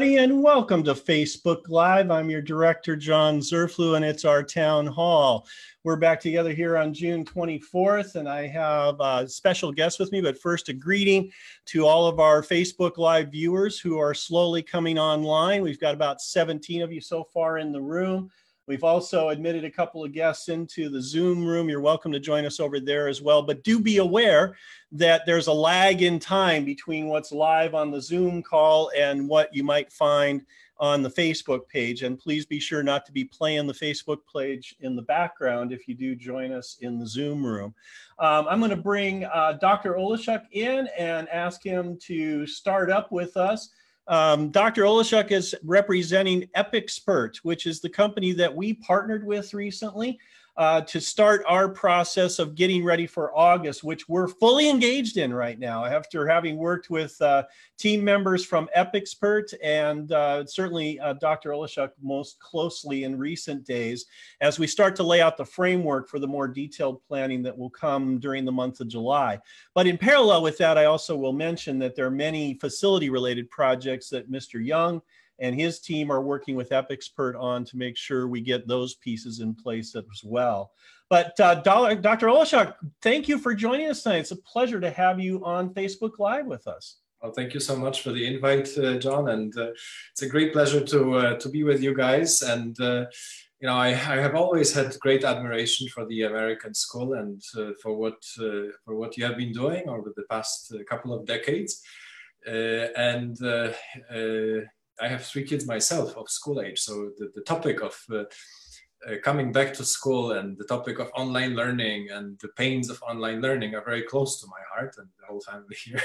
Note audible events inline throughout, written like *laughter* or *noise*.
Everybody, and welcome to Facebook Live. I'm your director, John Zurfluh, and it's our town hall. We're back together here on June 24th, and I have a special guest with me. But first, a greeting to all of our Facebook Live viewers who are slowly coming online. We've got about 17 of you so far in the room. We've also admitted a couple of guests into the Zoom room. You're welcome to join us over there as well. But do be aware that there's a lag in time between what's live on the Zoom call and what you might find on the Facebook page. And please be sure not to be playing the Facebook page in the background if you do join us in the Zoom room. Um, I'm going to bring uh, Dr. Olashuk in and ask him to start up with us. Um, Dr. Olashuk is representing EpicSpert, which is the company that we partnered with recently uh, to start our process of getting ready for August, which we're fully engaged in right now after having worked with uh, team members from EpicSpert and uh, certainly uh, Dr. Olashuk most closely in recent days as we start to lay out the framework for the more detailed planning that will come during the month of July. But in parallel with that, I also will mention that there are many facility related projects that Mr. Young and his team are working with EpicSpert on to make sure we get those pieces in place as well. But uh, Dr. Olashuk, thank you for joining us tonight. It's a pleasure to have you on Facebook Live with us. Well, thank you so much for the invite, uh, John, and uh, it's a great pleasure to uh, to be with you guys. And uh, you know, I, I, have always had great admiration for the American school and uh, for what for what you have been doing over the past couple of decades. and I have three kids myself of school age, so the, the topic of uh, uh, coming back to school and the topic of online learning and the pains of online learning are very close to my heart and the whole family *laughs* here.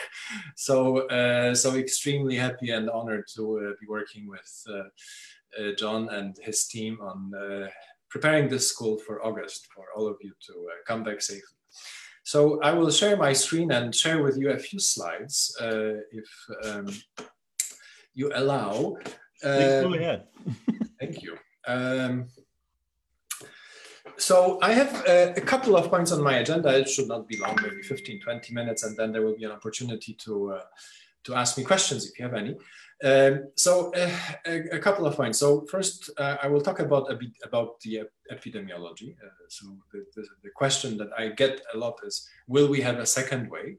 so, uh, so extremely happy and honored to uh, be working with uh, uh, John and his team on preparing this school for August for all of you to come back safely. So I will share my screen and share with you a few slides if. Um, you allow. Please go um, ahead. *laughs* thank you. Um, so I have a, a, couple of points on my agenda. It should not be long, maybe 15, 20 minutes, and then there will be an opportunity to, uh, to ask me questions if you have any. Um, so uh, a, a, couple of points. So first, uh, I will talk about a bit about the epidemiology. Uh, so the, the, the, question that I get a lot is, will we have a second wave?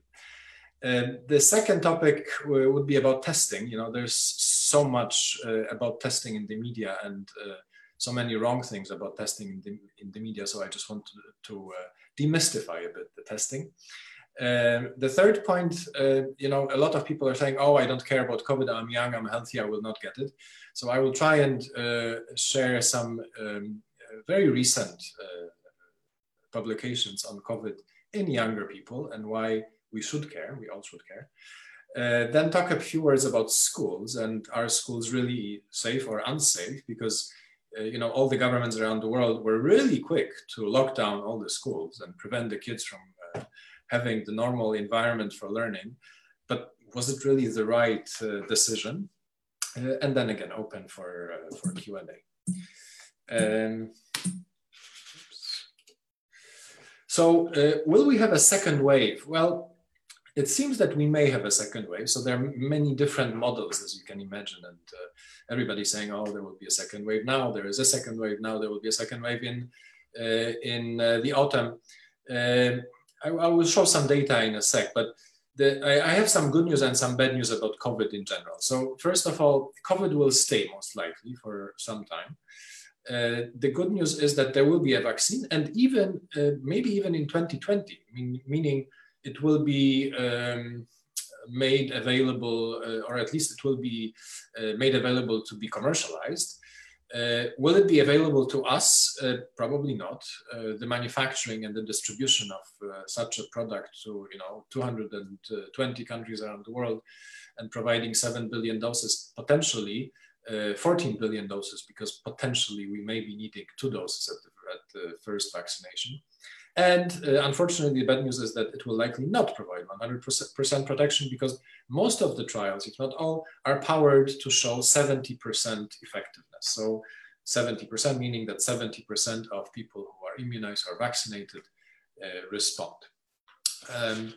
Uh, the second topic would be about testing. You know, there's so much uh, about testing in the media and uh, so many wrong things about testing in the, in the media. So I just want to, to uh, demystify a bit the testing. Um, the third point, uh, you know, a lot of people are saying, oh, I don't care about COVID. I'm young, I'm healthy, I will not get it. So I will try and share some um, very recent publications on COVID in younger people and why we should care, we all should care. Uh, then talk a few words about schools and are schools really safe or unsafe? Because uh, you know all the governments around the world were really quick to lock down all the schools and prevent the kids from uh, having the normal environment for learning. But was it really the right uh, decision? Uh, and then again, open for uh, for Q and A. Um, so, will we have a second wave? Well, it seems that we may have a second wave. So there are many different models, as you can imagine, and uh, everybody's saying, "Oh, there will be a second wave now. There is a second wave now. There will be a second wave in uh, in uh, the autumn." Uh, I, I, will show some data in a sec, but the, I, I, have some good news and some bad news about COVID in general. So first of all, COVID will stay most likely for some time. Uh, the good news is that there will be a vaccine, and even uh, maybe even in 2020, mean, meaning it will be um, made available, uh, or at least it will be uh, made available to be commercialized. Uh, will it be available to us? Uh, probably not. Uh, the manufacturing and the distribution of uh, such a product to you know 220 countries around the world, and providing seven billion doses, potentially 14 billion doses, because potentially we may be needing two doses at the, at the first vaccination. And uh, unfortunately, the bad news is that it will likely not provide 100% protection because most of the trials, if not all, are powered to show 70% effectiveness. So 70% meaning that 70% of people who are immunized or vaccinated uh, respond. Um,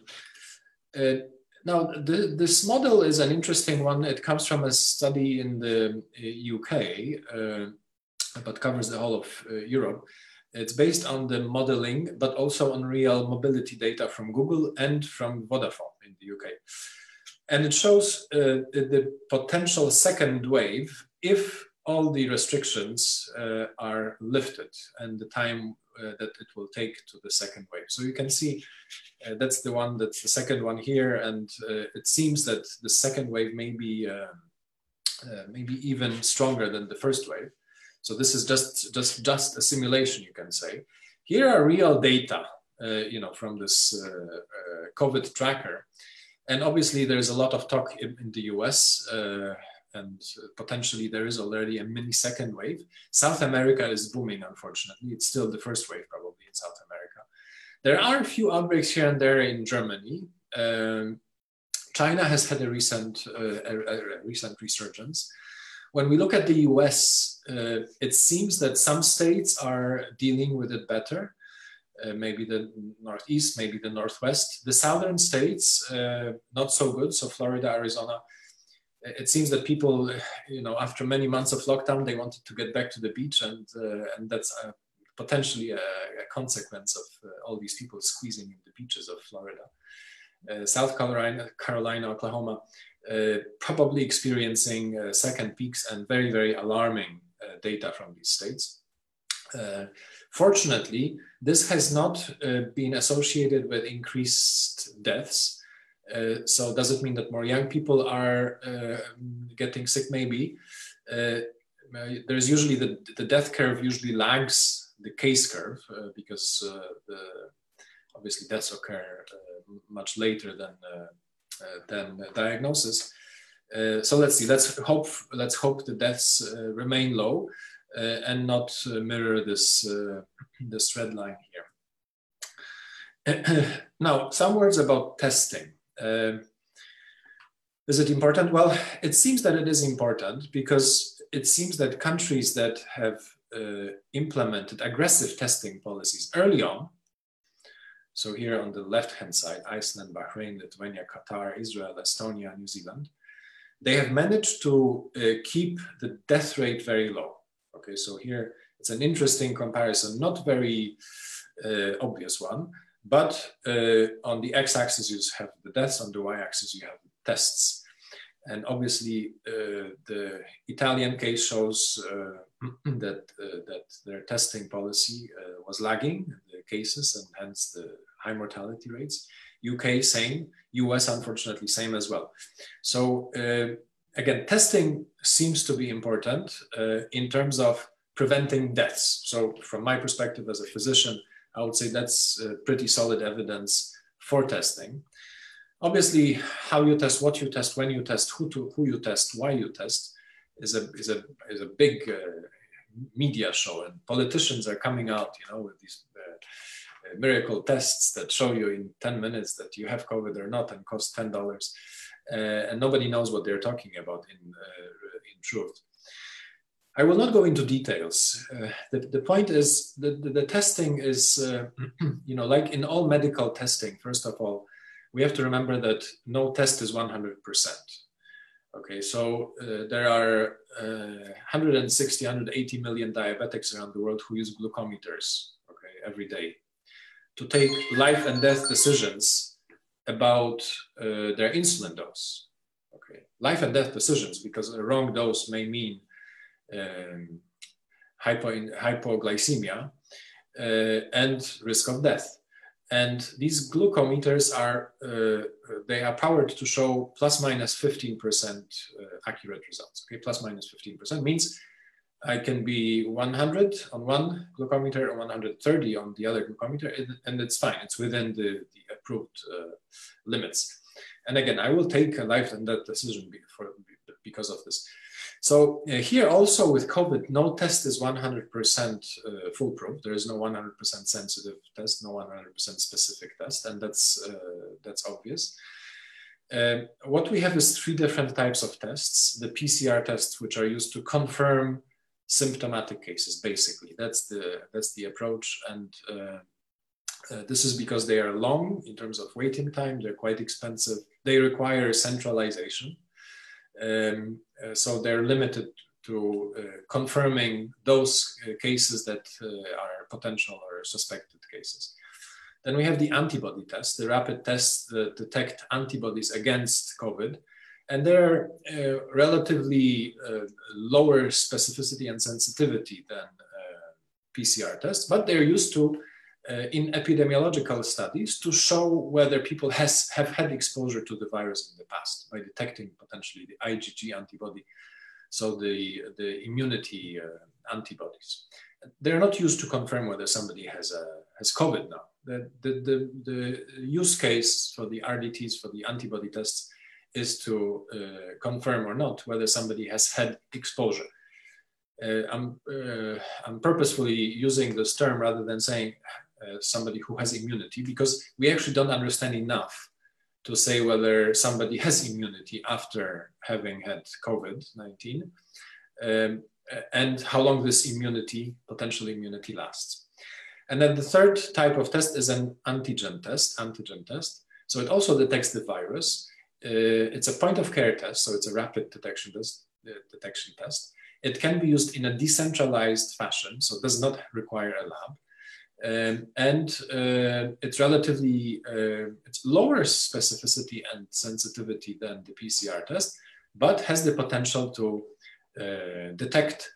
uh, Now, the, this model is an interesting one. It comes from a study in the UK, uh, but covers the whole of uh, Europe. It's based on the modeling, but also on real mobility data from Google and from Vodafone in the UK. And it shows uh, the potential second wave if all the restrictions uh, are lifted and the time uh, that it will take to the second wave. So you can see uh, that's the one that's the second one here. And uh, it seems that the second wave may be um, uh, maybe even stronger than the first wave. So this is just, just, just a simulation, you can say. Here are real data, uh, you know, from this COVID tracker. And obviously there's a lot of talk in, in the US and potentially there is already a mini second wave. South America is booming, unfortunately. It's still the first wave probably in South America. There are a few outbreaks here and there in Germany. Um, China has had a recent, uh, a, a recent resurgence. When we look at the US, uh, it seems that some states are dealing with it better. Uh, maybe the Northeast, maybe the Northwest. The Southern states, uh, not so good. So Florida, Arizona, it seems that people, you know, after many months of lockdown, they wanted to get back to the beach, and uh, and that's uh, potentially a, a, consequence of uh, all these people squeezing in the beaches of Florida. Uh, South Carolina, Carolina, Oklahoma, uh, probably experiencing uh, second peaks and very, very alarming data from these states. fortunately, this has not been associated with increased deaths uh, so does it mean that more young people are uh, getting sick? Maybe. Uh, there's usually the, the death curve usually lags the case curve uh, because uh, the, obviously deaths occur much later than than diagnosis. Uh, so let's see. Let's hope. Let's hope the deaths uh, remain low uh, and not mirror this *clears throat* this red line here. *clears throat* now, some words about testing. Uh, is it important? Well, it seems that it is important because it seems that countries that have uh, implemented aggressive testing policies early on, so here on the left-hand side, Iceland, Bahrain, Lithuania, Qatar, Israel, Estonia, New Zealand, they have managed to uh, keep the death rate very low. Okay, so here it's an interesting comparison, not very uh, obvious one, but uh, on the x-axis, you have the deaths. On the y-axis, you have the tests. And obviously, uh, the Italian case shows uh, *clears throat* that uh, that their testing policy was lagging the cases and hence the high mortality rates. UK same, US unfortunately same as well. So uh, again, testing seems to be important in terms of preventing deaths. So from my perspective as a physician, I would say that's uh, pretty solid evidence for testing. Obviously, how you test, what you test, when you test, who to who you test, why you test, is a is a is a big uh, media show, and politicians are coming out, you know, with these uh, uh miracle tests that show you in ten minutes that you have COVID or not, and cost ten dollars, uh, and nobody knows what they're talking about in uh, in truth. I will not go into details. Uh, the, the point is that the, the testing is, uh, *clears throat* you know, like in all medical testing, first of all, we have to remember that no test is 100%. Okay, so uh, there are uh, 160, 180 million diabetics around the world who use glucometers, okay, every day to take life and death decisions about uh, their insulin dose. Okay, life and death decisions because a wrong dose may mean um, hypo, hypoglycemia uh, and risk of death. And these glucometers are, uh, they are powered to show plus minus 15% uh, accurate results. Okay, plus minus 15% means I can be 100 on one glucometer and 130 on the other glucometer, and it's fine. It's within the, the approved uh, limits. And again, I will take a life and death decision for, because of this. So uh, here also with COVID, no test is 100% uh, foolproof. There is no 100% sensitive test, no 100% specific test, and that's uh, that's obvious. Uh, what we have is three different types of tests. The PCR tests, which are used to confirm symptomatic cases, basically. That's the that's the approach, and uh, Uh, this is because they are long in terms of waiting time, they're quite expensive, they require centralization. Um, uh, so they're limited to uh, confirming those uh, cases that uh, are potential or suspected cases. Then we have the antibody test, the rapid tests that detect antibodies against COVID. And they're uh, relatively uh, lower specificity and sensitivity than uh, PCR tests, but they're used to uh, in epidemiological studies to show whether people has, have had exposure to the virus in the past by detecting potentially the IgG antibody, so the, the immunity uh, antibodies. They're not used to confirm whether somebody has, a, has COVID now. The, the, the, the use case for the RDTs, for the antibody tests, is to uh, confirm or not whether somebody has had exposure. Uh, I'm, uh, I'm purposefully using this term rather than saying uh, somebody who has immunity because we actually don't understand enough to say whether somebody has immunity after having had COVID 19 um, and how long this immunity, potential immunity, lasts. And then the third type of test is an antigen test, antigen test. So it also detects the virus. Uh, it's a point of care test, so it's a rapid detection test, uh, detection test. It can be used in a decentralized fashion, so does not require a lab. Um, and uh, it's relatively uh, it's lower specificity and sensitivity than the PCR test, but has the potential to uh, detect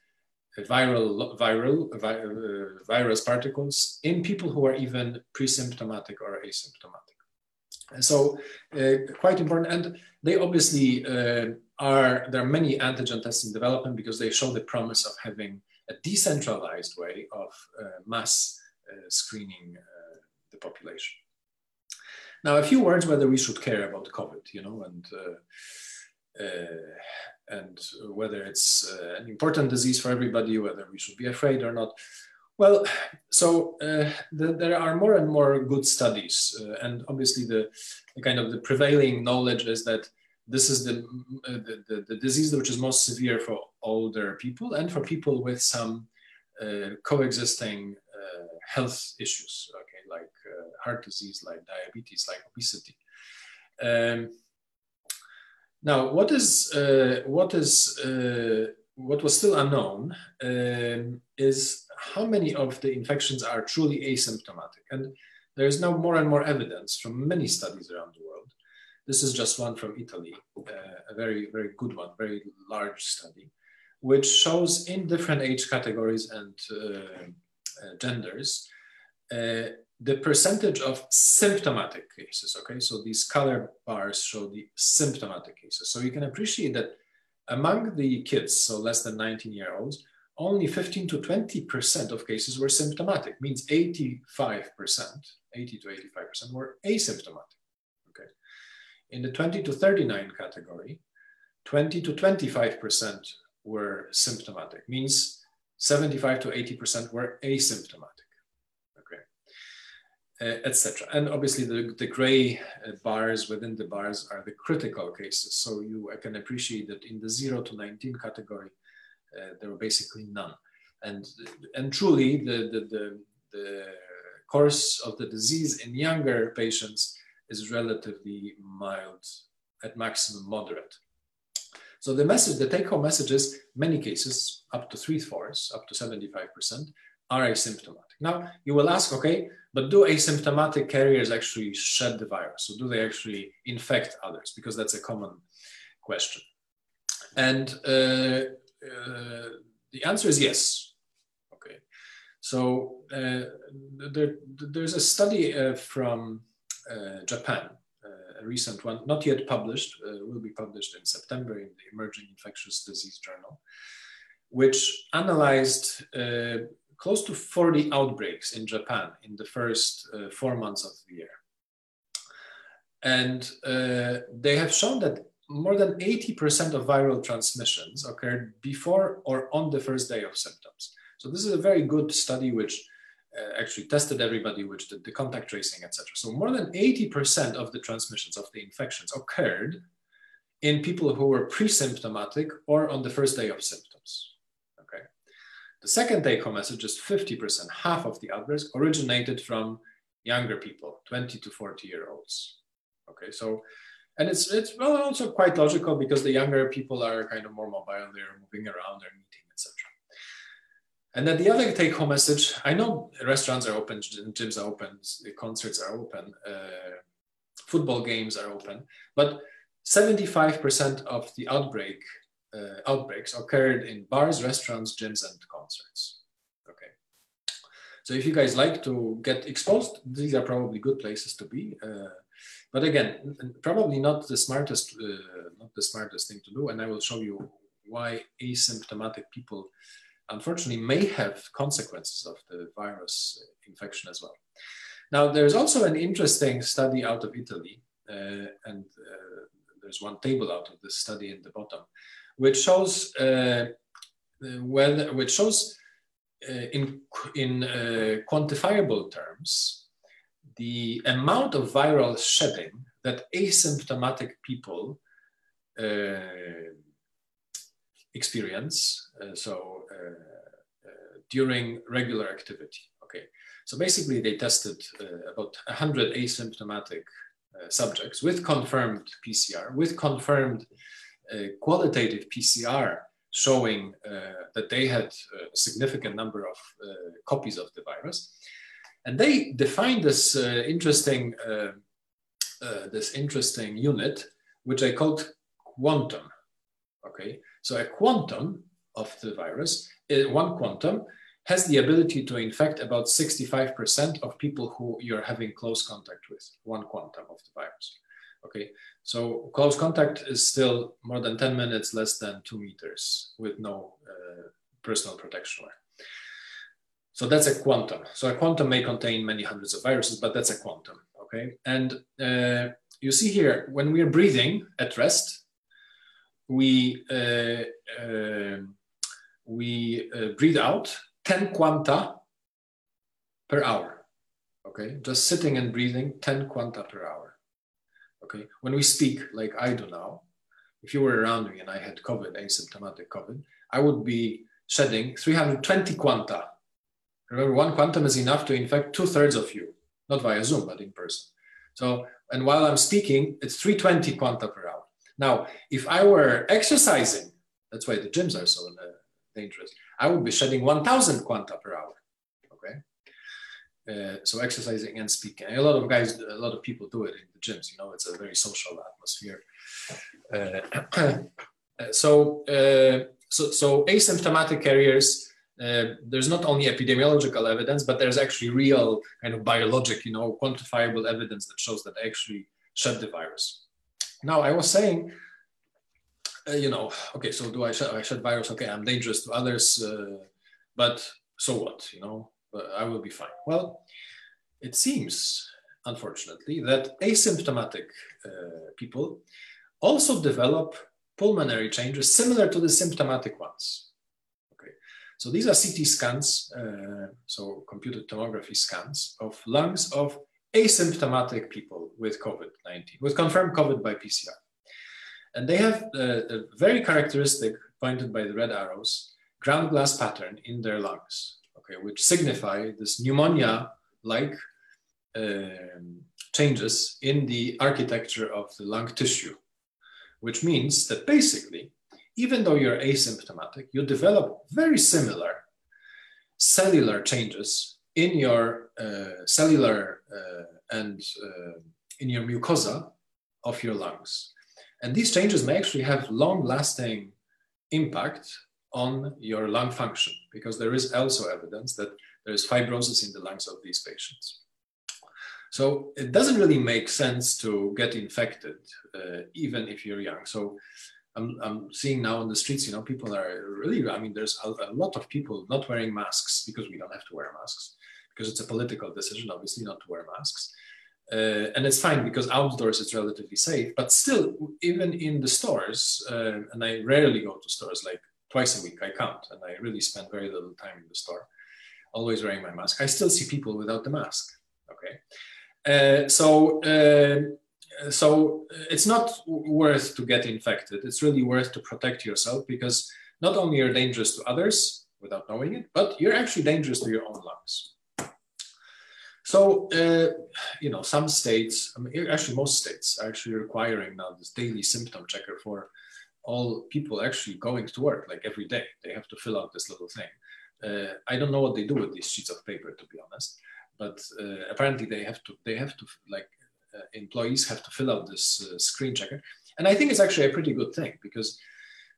viral viral vi uh, virus particles in people who are even pre-symptomatic or asymptomatic. So uh, quite important, and they obviously uh, are there are many antigen tests in development because they show the promise of having a decentralized way of mass uh, screening uh, the population. Now, a few words whether we should care about COVID, you know, and uh, and whether it's an important disease for everybody, whether we should be afraid or not. Well, so uh, the, there are more and more good studies, uh, and obviously the, the, kind of the prevailing knowledge is that this is the, uh, the, the, disease which is most severe for older people and for people with some coexisting health issues, okay, like uh, heart disease, like diabetes, like obesity. Um, now, what is uh, what is uh, what was still unknown um, is how many of the infections are truly asymptomatic, and there is now more and more evidence from many studies around the world. This is just one from Italy, uh, a very very good one, very large study, which shows in different age categories and uh, uh, genders, uh, the percentage of symptomatic cases, okay? So these color bars show the symptomatic cases. So you can appreciate that among the kids, so less than 19 year olds, only 15 to 20% of cases were symptomatic, means 85%, 80 to 85% were asymptomatic, okay? In the 20 to 39 category, 20 to 25% were symptomatic, means 75 to 80% were asymptomatic, etc. And obviously the, the gray uh, bars within the bars are the critical cases. So you can appreciate that in the zero to 19 category, uh, there were basically none. And, and truly the, the, the, the course of the disease in younger patients is relatively mild, at maximum moderate. So the message, the take home message is many cases, up to three fourths, up to 75%, are asymptomatic. Now you will ask, okay, but do asymptomatic carriers actually shed the virus? So do they actually infect others? Because that's a common question. And uh, uh, the answer is yes. Okay. So uh, there, there's a study uh, from uh, Japan a recent one, not yet published, uh, will be published in September in the Emerging Infectious Disease Journal, which analyzed uh, close to 40 outbreaks in Japan in the first uh, four months of the year. And uh, they have shown that more than 80% of viral transmissions occurred before or on the first day of symptoms. So this is a very good study which uh, actually tested everybody, which did the contact tracing, etc. So more than 80% of the transmissions of the infections occurred in people who were pre-symptomatic or on the first day of symptoms. The second take-home message is 50%, half of the outbreaks originated from younger people, 20 to 40 year olds. Okay, so and it's it's well also quite logical because the younger people are kind of more mobile, they're moving around, they're meeting, etc. And then the other take home message I know restaurants are open, gyms are open, concerts are open, uh, football games are open, but 75% of the outbreak uh, outbreaks occurred in bars, restaurants, gyms, and concerts. Okay. So if you guys like to get exposed, these are probably good places to be. Uh, but again, probably not the smartest, uh, not the smartest thing to do. And I will show you why asymptomatic people unfortunately may have consequences of the virus infection as well. Now, there's also an interesting study out of Italy, uh, and uh, there's one table out of this study in the bottom, which shows uh, whether, which shows uh, in in uh, quantifiable terms the amount of viral shedding that asymptomatic people uh, experience. so during regular activity. Okay, so basically they tested uh, about 100 asymptomatic uh, subjects with confirmed PCR, with confirmed uh, qualitative PCR showing uh, that they had a significant number of uh, copies of the virus. And they defined this uh, interesting, this interesting unit, which I called quantum. Okay, so a quantum of the virus, one quantum has the ability to infect about 65% of people who you're having close contact with, one quantum of the virus. Okay, so close contact is still more than 10 minutes, less than two meters with no uh, personal protection wear. So that's a quantum. So a quantum may contain many hundreds of viruses, but that's a quantum, okay? And uh, you see here, when we're breathing at rest, we, uh, uh we uh, breathe out 10 quanta per hour. Okay, just sitting and breathing 10 quanta per hour. Okay, when we speak like I do now, if you were around me and I had COVID, asymptomatic COVID, I would be shedding 320 quanta. Remember, one quantum is enough to infect two thirds of you, not via Zoom, but in person. So, and while I'm speaking, it's 320 quanta per hour. Now, if I were exercising, that's why the gyms are so uh, dangerous. I would be shedding 1000 quanta per hour. Uh, so exercising and speaking. A lot of guys, a lot of people do it in the gyms. You know, it's a very social atmosphere. Uh, *clears throat* so, uh, so, so asymptomatic carriers. Uh, there's not only epidemiological evidence, but there's actually real kind of biologic, you know, quantifiable evidence that shows that they actually shed the virus. Now, I was saying uh, you know, okay, so do I shed, I shed virus? Okay, I'm dangerous to others, but so what? You know, I will be fine. Well, it seems, unfortunately, that asymptomatic uh, people also develop pulmonary changes similar to the symptomatic ones. Okay, so these are CT scans, uh, so computed tomography scans of lungs of asymptomatic people with COVID-19, with confirmed COVID by PCR. And they have a, a very characteristic, pointed by the red arrows, ground glass pattern in their lungs, okay, which signify this pneumonia-like um, changes in the architecture of the lung tissue, which means that basically, even though you're asymptomatic, you develop very similar cellular changes in your uh, cellular uh, and uh, in your mucosa of your lungs. And these changes may actually have long lasting impact on your lung function because there is also evidence that there is fibrosis in the lungs of these patients. So it doesn't really make sense to get infected, uh, even if you're young. So I'm, I'm seeing now on the streets, you know, people are really, I mean, there's a, a lot of people not wearing masks because we don't have to wear masks because it's a political decision, obviously, not to wear masks. Uh, and it's fine because outdoors it's relatively safe but still even in the stores uh, and i rarely go to stores like twice a week i count and i really spend very little time in the store always wearing my mask. I still see people without the mask okay? Uh, so uh, so it's not worth to get infected. It's really worth to protect yourself because not only you're dangerous to others without knowing it but you're actually dangerous to your own lungs. So, uh, you know, some states, I mean, actually most states are actually requiring now this daily symptom checker for all people actually going to work like every day. They have to fill out this little thing. Uh, I don't know what they do with these sheets of paper, to be honest, but uh, apparently they have to, they have to like uh, employees have to fill out this uh, screen checker. And I think it's actually a pretty good thing because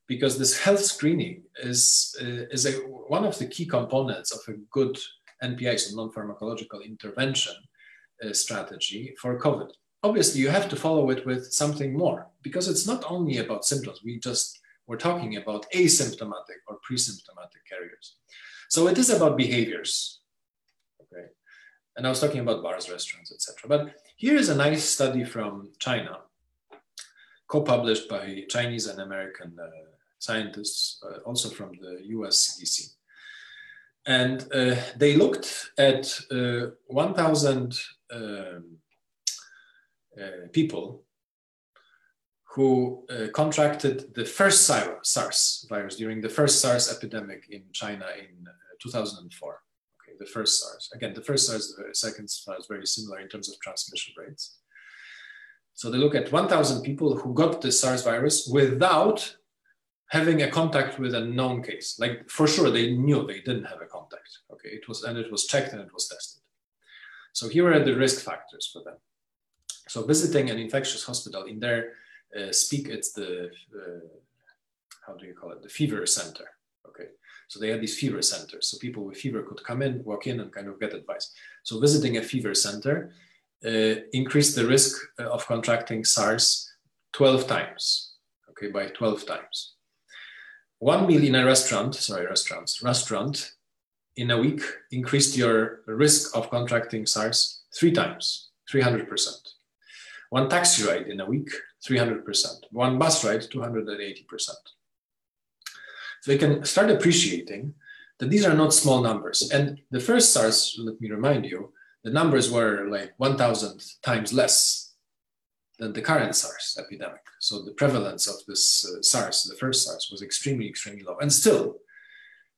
because this health screening is uh, is a, one of the key components of a good NPI, so non-pharmacological intervention uh, strategy for COVID. Obviously, you have to follow it with something more because it's not only about symptoms. We just we're talking about asymptomatic or pre-symptomatic carriers. So it is about behaviors. Okay, and I was talking about bars, restaurants, etc. But here is a nice study from China, co-published by Chinese and American uh, scientists, uh, also from the US CDC. And uh, they looked at uh, 1,000 um, Uh, people who uh, contracted the first SARS virus during the first SARS epidemic in China in uh, 2004 Okay, the first SARS. Again, the first SARS, the second SARS, very similar in terms of transmission rates. So they look at 1,000 people who got the SARS virus without having a contact with a known case. Like for sure, they knew they didn't have a contact. Okay, it was and it was checked and it was tested. So here are the risk factors for them. So visiting an infectious hospital in their uh, speak, it's the uh, how do you call it? The fever center. Okay, so they had these fever centers. So people with fever could come in, walk in, and kind of get advice. So visiting a fever center uh, increased the risk uh, of contracting SARS 12 times. Okay, by 12 times. One meal in a restaurant, sorry, restaurants, restaurant in a week increased your risk of contracting SARS three times, 300%. One taxi ride in a week, 300%. One bus ride, 280%. So we can start appreciating that these are not small numbers. And the first SARS, let me remind you, the numbers were like 1,000 times less than the current SARS epidemic. So the prevalence of this uh, SARS, the first SARS, was extremely, extremely low. And still,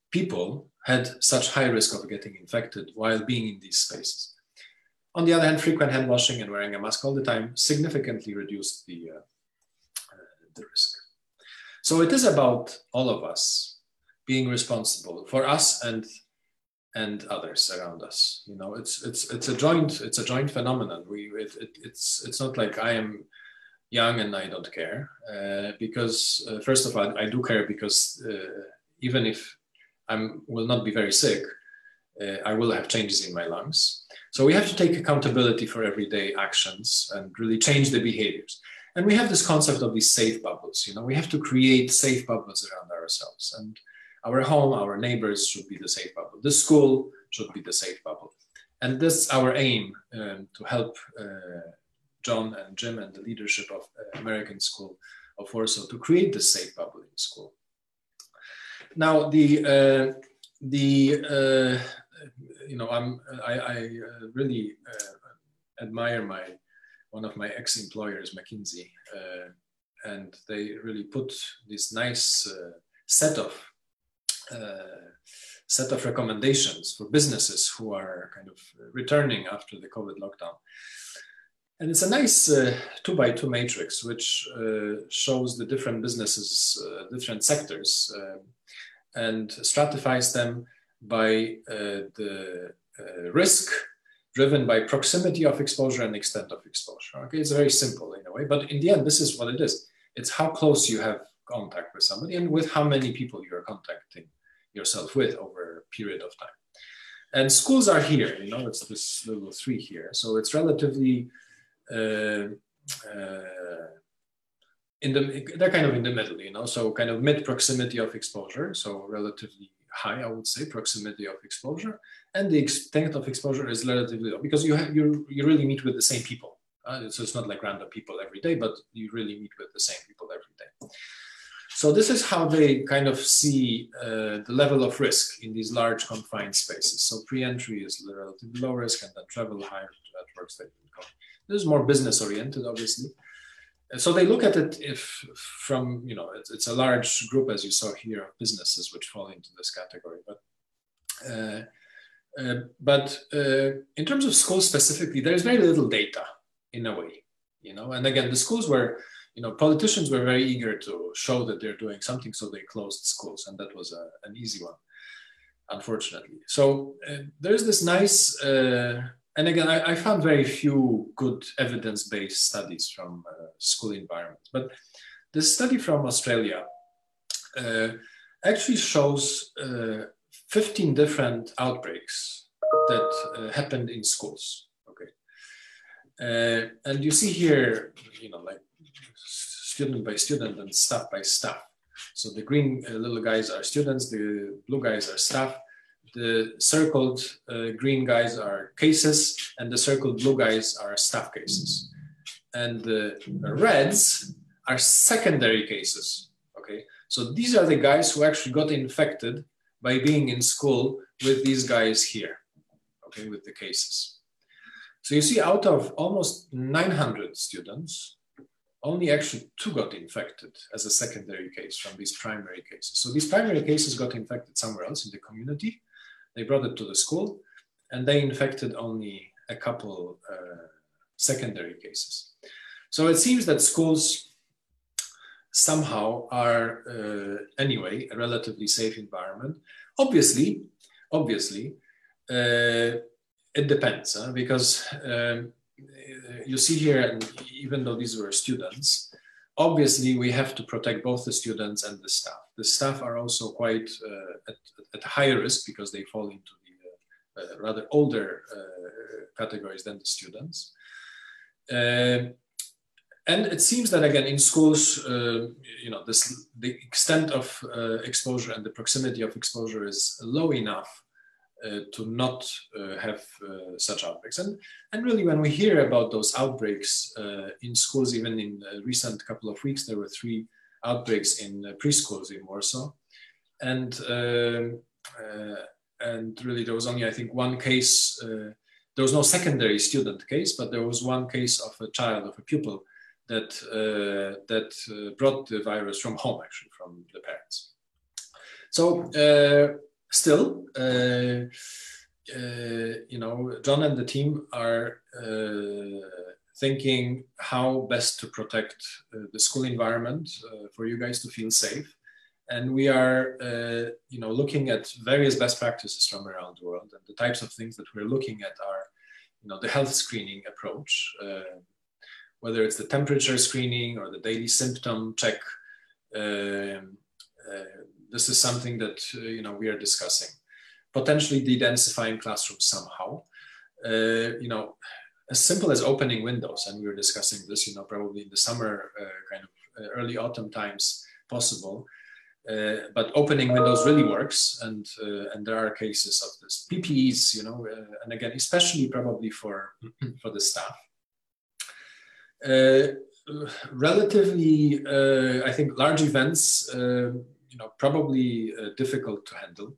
people had such high risk of getting infected while being in these spaces. On the other hand, frequent hand washing and wearing a mask all the time significantly reduced the, uh, uh, the risk. So it is about all of us being responsible for us and and others around us. You know, it's it's it's a joint it's a joint phenomenon. We it, it, it's it's not like I am young and I don't care uh, because uh, first of all I do care because uh, even if I will not be very sick, uh, I will have changes in my lungs. So we have to take accountability for everyday actions and really change the behaviors. And we have this concept of these safe bubbles. You know, we have to create safe bubbles around ourselves. And our home, our neighbors should be the safe bubble. The school should be the safe bubble. And this our aim um, to help uh, John and Jim and the leadership of uh, American School of Warsaw to create the safe bubble in school. Now, the uh, the uh, you know, I'm I, I uh, really uh, admire my one of my ex-employers, McKinsey, uh, and they really put this nice set of set of recommendations for businesses who are kind of returning after the COVID lockdown. And it's a nice uh, two by two matrix, which uh, shows the different businesses, uh, different sectors, and stratifies them by the risk driven by proximity of exposure and extent of exposure. Okay, it's very simple in a way, but in the end, this is what it is. It's how close you have contact with somebody and with how many people you're contacting yourself with over a period of time. And schools are here, you know, it's this little three here. So it's relatively uh, uh, in the, they're kind of in the middle, you know, so kind of mid proximity of exposure. So relatively high, I would say, proximity of exposure and the extent of exposure is relatively low because you have, you you really meet with the same people. Uh, so it's not like random people every day, but you really meet with the same people every day. So this is how they kind of see uh, the level of risk in these large confined spaces. So pre-entry is relatively low risk, and then travel higher networks. They this is more business oriented, obviously. So they look at it if from you know it's, it's, a large group as you saw here of businesses which fall into this category, but. Uh, Uh, but uh, in terms of schools specifically, there's very little data in a way, you know. And again, the schools were, you know, politicians were very eager to show that they're doing something, so they closed schools, and that was a, an easy one, unfortunately. So uh, there's this nice, uh, and again, I, I, found very few good evidence-based studies from uh, school environments, but this study from Australia uh, actually shows 15 different outbreaks that uh, happened in schools. Okay, uh, and you see here, you know, like student by student and staff by staff. So the green uh, little guys are students, the blue guys are staff. The circled uh, green guys are cases, and the circled blue guys are staff cases. And the reds are secondary cases. Okay, so these are the guys who actually got infected by being in school with these guys here, okay, with the cases. So you see out of almost 900 students, only actually two got infected as a secondary case from these primary cases. So these primary cases got infected somewhere else in the community. They brought it to the school and they infected only a couple uh, secondary cases. So it seems that schools somehow are uh, anyway a relatively safe environment. Obviously, obviously, uh, it depends huh? because um, you see here, and even though these were students, obviously we have to protect both the students and the staff. The staff are also quite uh, at, at higher risk because they fall into the uh, rather older uh, categories than the students. Uh, and it seems that again in schools, uh, you know, this, the extent of uh, exposure and the proximity of exposure is low enough uh, to not uh, have uh, such outbreaks. And, and really when we hear about those outbreaks uh, in schools, even in the recent couple of weeks, there were three outbreaks in preschools in Warsaw. And, um, and really there was only, I think, one case, there was no secondary student case, but there was one case of a child, of a pupil that uh, that uh, brought the virus from home, actually, from the parents. So uh, still, you know, John and the team are thinking how best to protect the school environment for you guys to feel safe and we are uh, you know looking at various best practices from around the world and the types of things that we're looking at are you know the health screening approach uh, whether it's the temperature screening or the daily symptom check. Um, uh, this is something that uh, you know we are discussing. Potentially de-densifying classrooms somehow. Uh, you know, as simple as opening windows, and we were discussing this. You know, probably in the summer, uh, kind of uh, early autumn times possible. Uh, but opening windows really works, and and there are cases of this. PPEs, you know, and again, especially probably for *clears throat* for the staff uh, relatively, uh, I think, large events, uh, you know, probably uh, difficult to handle.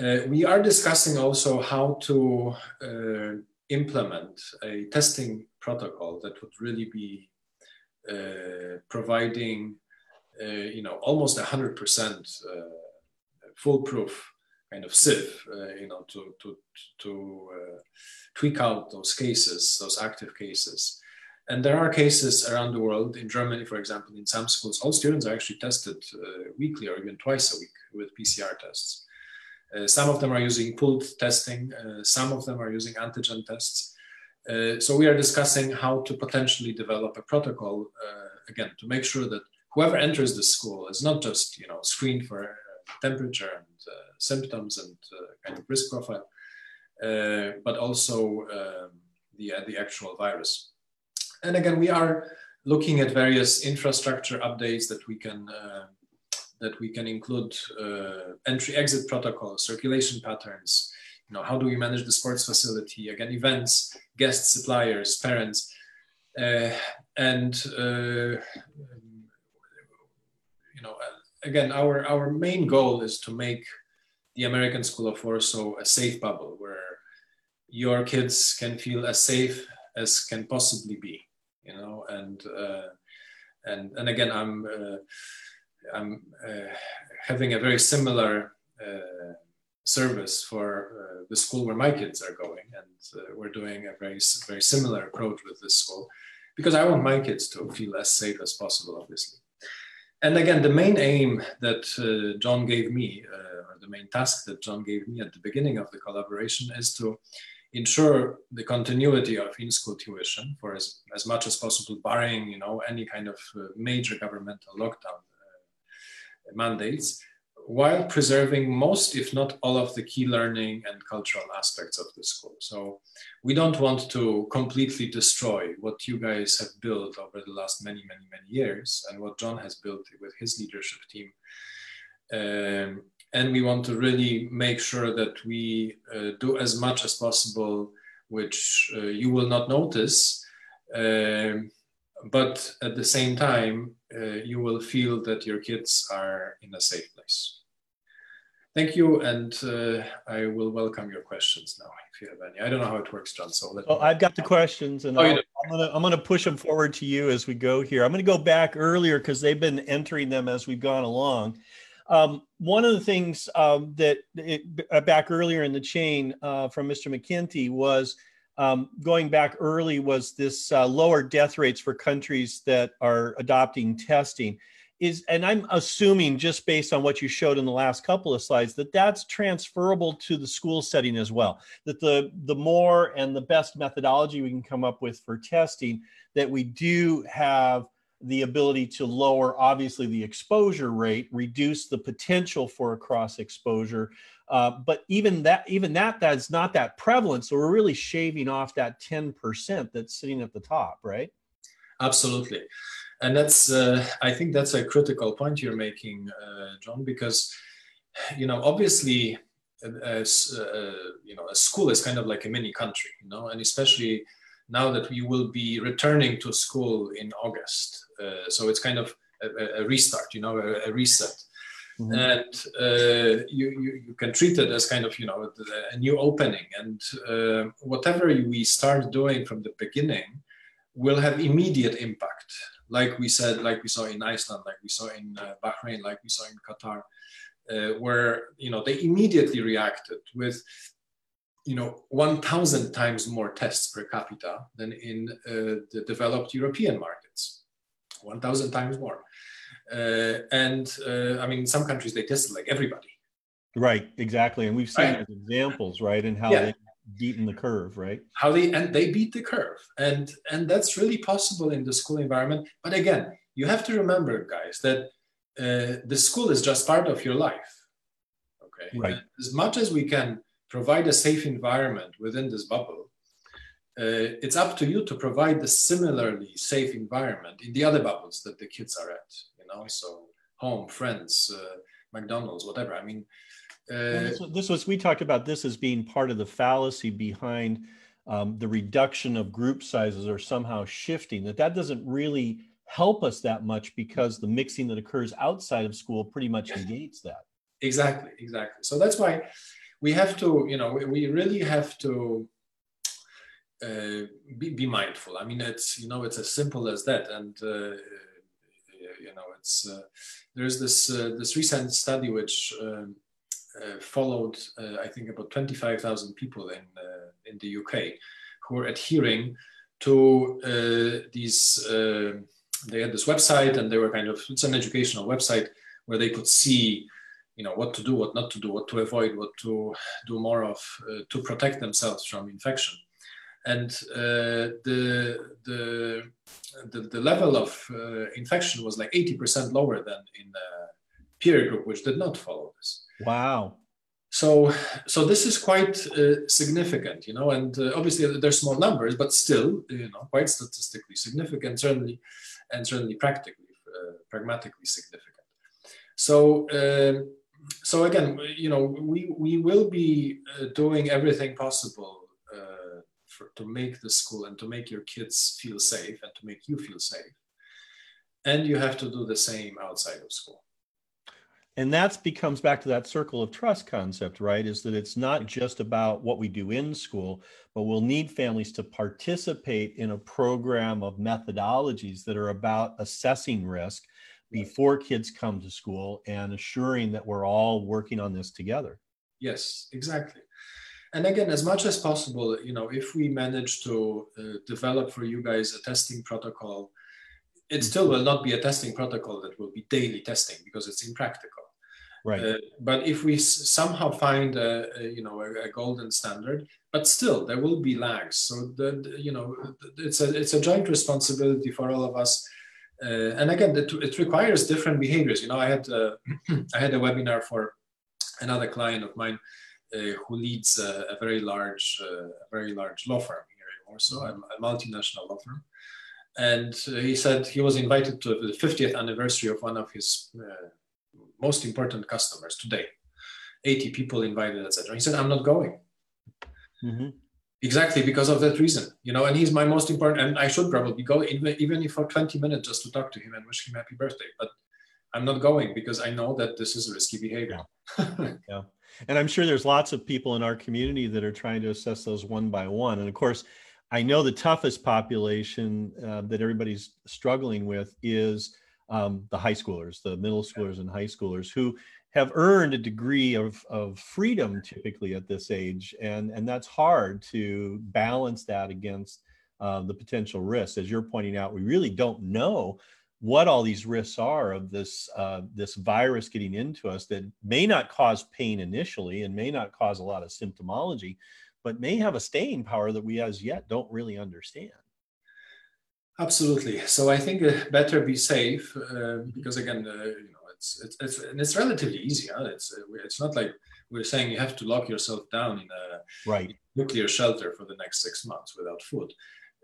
Uh, we are discussing also how to uh, implement a testing protocol that would really be providing, you know, almost 100% foolproof kind of sieve, uh, you know, to to to uh, tweak out those cases, those active cases, and there are cases around the world, in Germany, for example, in some schools, all students are actually tested uh, weekly or even twice a week with PCR tests. Uh, some of them are using pooled testing, uh, some of them are using antigen tests. Uh, so we are discussing how to potentially develop a protocol, uh, again, to make sure that whoever enters the school is not just, you know, screened for uh, temperature and symptoms and kind of risk profile, but also um, the, the actual virus. And again, we are looking at various infrastructure updates that we can uh, that we can include uh, entry-exit protocols, circulation patterns. You know, how do we manage the sports facility? Again, events, guests, suppliers, parents, uh, and uh, you know, again, our our main goal is to make the American School of Warsaw a safe bubble where your kids can feel as safe as can possibly be and uh, and and again, I'm uh, I'm uh, having a very similar service for uh, the school where my kids are going, and uh, we're doing a very very similar approach with this school because I want my kids to feel as safe as possible, obviously. And again, the main aim that uh, John gave me, or the main task that John gave me at the beginning of the collaboration, is to ensure the continuity of in-school tuition for as, as much as possible, barring you know any kind of uh, major governmental lockdown uh, mandates, while preserving most, if not all, of the key learning and cultural aspects of the school. So we don't want to completely destroy what you guys have built over the last many, many, many years and what John has built with his leadership team. Um, and we want to really make sure that we uh, do as much as possible, which uh, you will not notice. Um, but at the same time, uh, you will feel that your kids are in a safe place. Thank you, and uh, I will welcome your questions now if you have any. I don't know how it works, John. So let well, I've got the questions, and oh, I'm gonna I'm gonna push them forward to you as we go here. I'm gonna go back earlier because they've been entering them as we've gone along. Um, one of the things um, that it, uh, back earlier in the chain uh, from Mr. McKinty was um, going back early was this uh, lower death rates for countries that are adopting testing is and i'm assuming just based on what you showed in the last couple of slides that that's transferable to the school setting as well that the the more and the best methodology we can come up with for testing that we do have the ability to lower obviously the exposure rate reduce the potential for a cross exposure. Uh, but even that even that that's not that prevalent. So we're really shaving off that 10% that's sitting at the top right? Absolutely. And that's uh, i think that's a critical point you're making uh, john because you know obviously as uh, you know a school is kind of like a mini country you know and especially now that we will be returning to school in august uh, so it's kind of a, a restart, you know, a, a reset. Mm-hmm. And uh, you, you, you can treat it as kind of you know a new opening, and uh, whatever we start doing from the beginning will have immediate impact. Like we said, like we saw in Iceland, like we saw in uh, Bahrain, like we saw in Qatar, uh, where you know they immediately reacted with you know 1,000 times more tests per capita than in uh, the developed European markets. 1,000 times more. Uh, and uh, I mean, some countries they tested like everybody. Right, exactly, and we've seen right. examples, right, and how yeah. they beaten the curve, right? How they and they beat the curve, and and that's really possible in the school environment. But again, you have to remember, guys, that uh, the school is just part of your life. Okay, right. And as much as we can provide a safe environment within this bubble, uh, it's up to you to provide the similarly safe environment in the other bubbles that the kids are at you know? So home friends uh, mcdonald's whatever i mean uh, this, this, was we talked about this as being part of the fallacy behind um, the reduction of group sizes or somehow shifting that that doesn't really help us that much because the mixing that occurs outside of school pretty much negates that. Exactly exactly. So that's why we have to you know we, really have to uh, be, be mindful. I mean, it's you know it's as simple as that, and uh, you know it's uh, there's this uh, this recent study which um, uh, followed uh, I think about twenty five thousand people in in the UK who are adhering to these. they had this website, and they were kind of it's an educational website where they could see you know what to do what not to do what to avoid what to do more of uh, to protect themselves from infection and uh, the, the, the, the, level of uh, infection was like 80% lower than in the peer group, which did not follow this. Wow. So, so this is quite uh, significant, you know, and uh, obviously they're small numbers, but still, you know, quite statistically significant, certainly, and certainly practically, uh, pragmatically significant. So, um, so again, you know, we we will be uh, doing everything possible for, to make the school and to make your kids feel safe and to make you feel safe. And you have to do the same outside of school. And that becomes back to that circle of trust concept, right? Is that it's not just about what we do in school, but we'll need families to participate in a program of methodologies that are about assessing risk before kids come to school and assuring that we're all working on this together. Yes, exactly. And again, as much as possible, you know, if we manage to uh, develop for you guys a testing protocol, it still will not be a testing protocol that will be daily testing because it's impractical. Right. Uh, but if we s- somehow find a, a you know a, a, golden standard, but still there will be lags. So the, the, you know it's a it's a joint responsibility for all of us. Uh, and again, it, it, requires different behaviors. You know, I had uh, *clears throat* I had a webinar for another client of mine uh, who leads a, very large uh, a very large law firm here in Warsaw, a, a multinational law firm. And uh, he said he was invited to the 50th anniversary of one of his most important customers today 80 people invited etc he said i'm not going mm-hmm. Exactly because of that reason you know and he's my most important and i should probably go even, even if for 20 minutes just to talk to him and wish him happy birthday but i'm not going because i know that this is risky behavior yeah. *laughs* yeah. and i'm sure there's lots of people in our community that are trying to assess those one by one and of course i know the toughest population uh, that everybody's struggling with is um, the high schoolers, the middle schoolers and high schoolers who have earned a degree of, of freedom typically at this age. And, and that's hard to balance that against uh, the potential risks. As you're pointing out, we really don't know what all these risks are of this uh, this virus getting into us that may not cause pain initially and may not cause a lot of symptomology, but may have a staying power that we as yet don't really understand. Absolutely. So I think uh, better be safe uh, because again, uh, you know, it's, it's it's and it's relatively easy. Huh? It's uh, it's not like we're saying you have to lock yourself down in a right nuclear shelter for the next six months without food.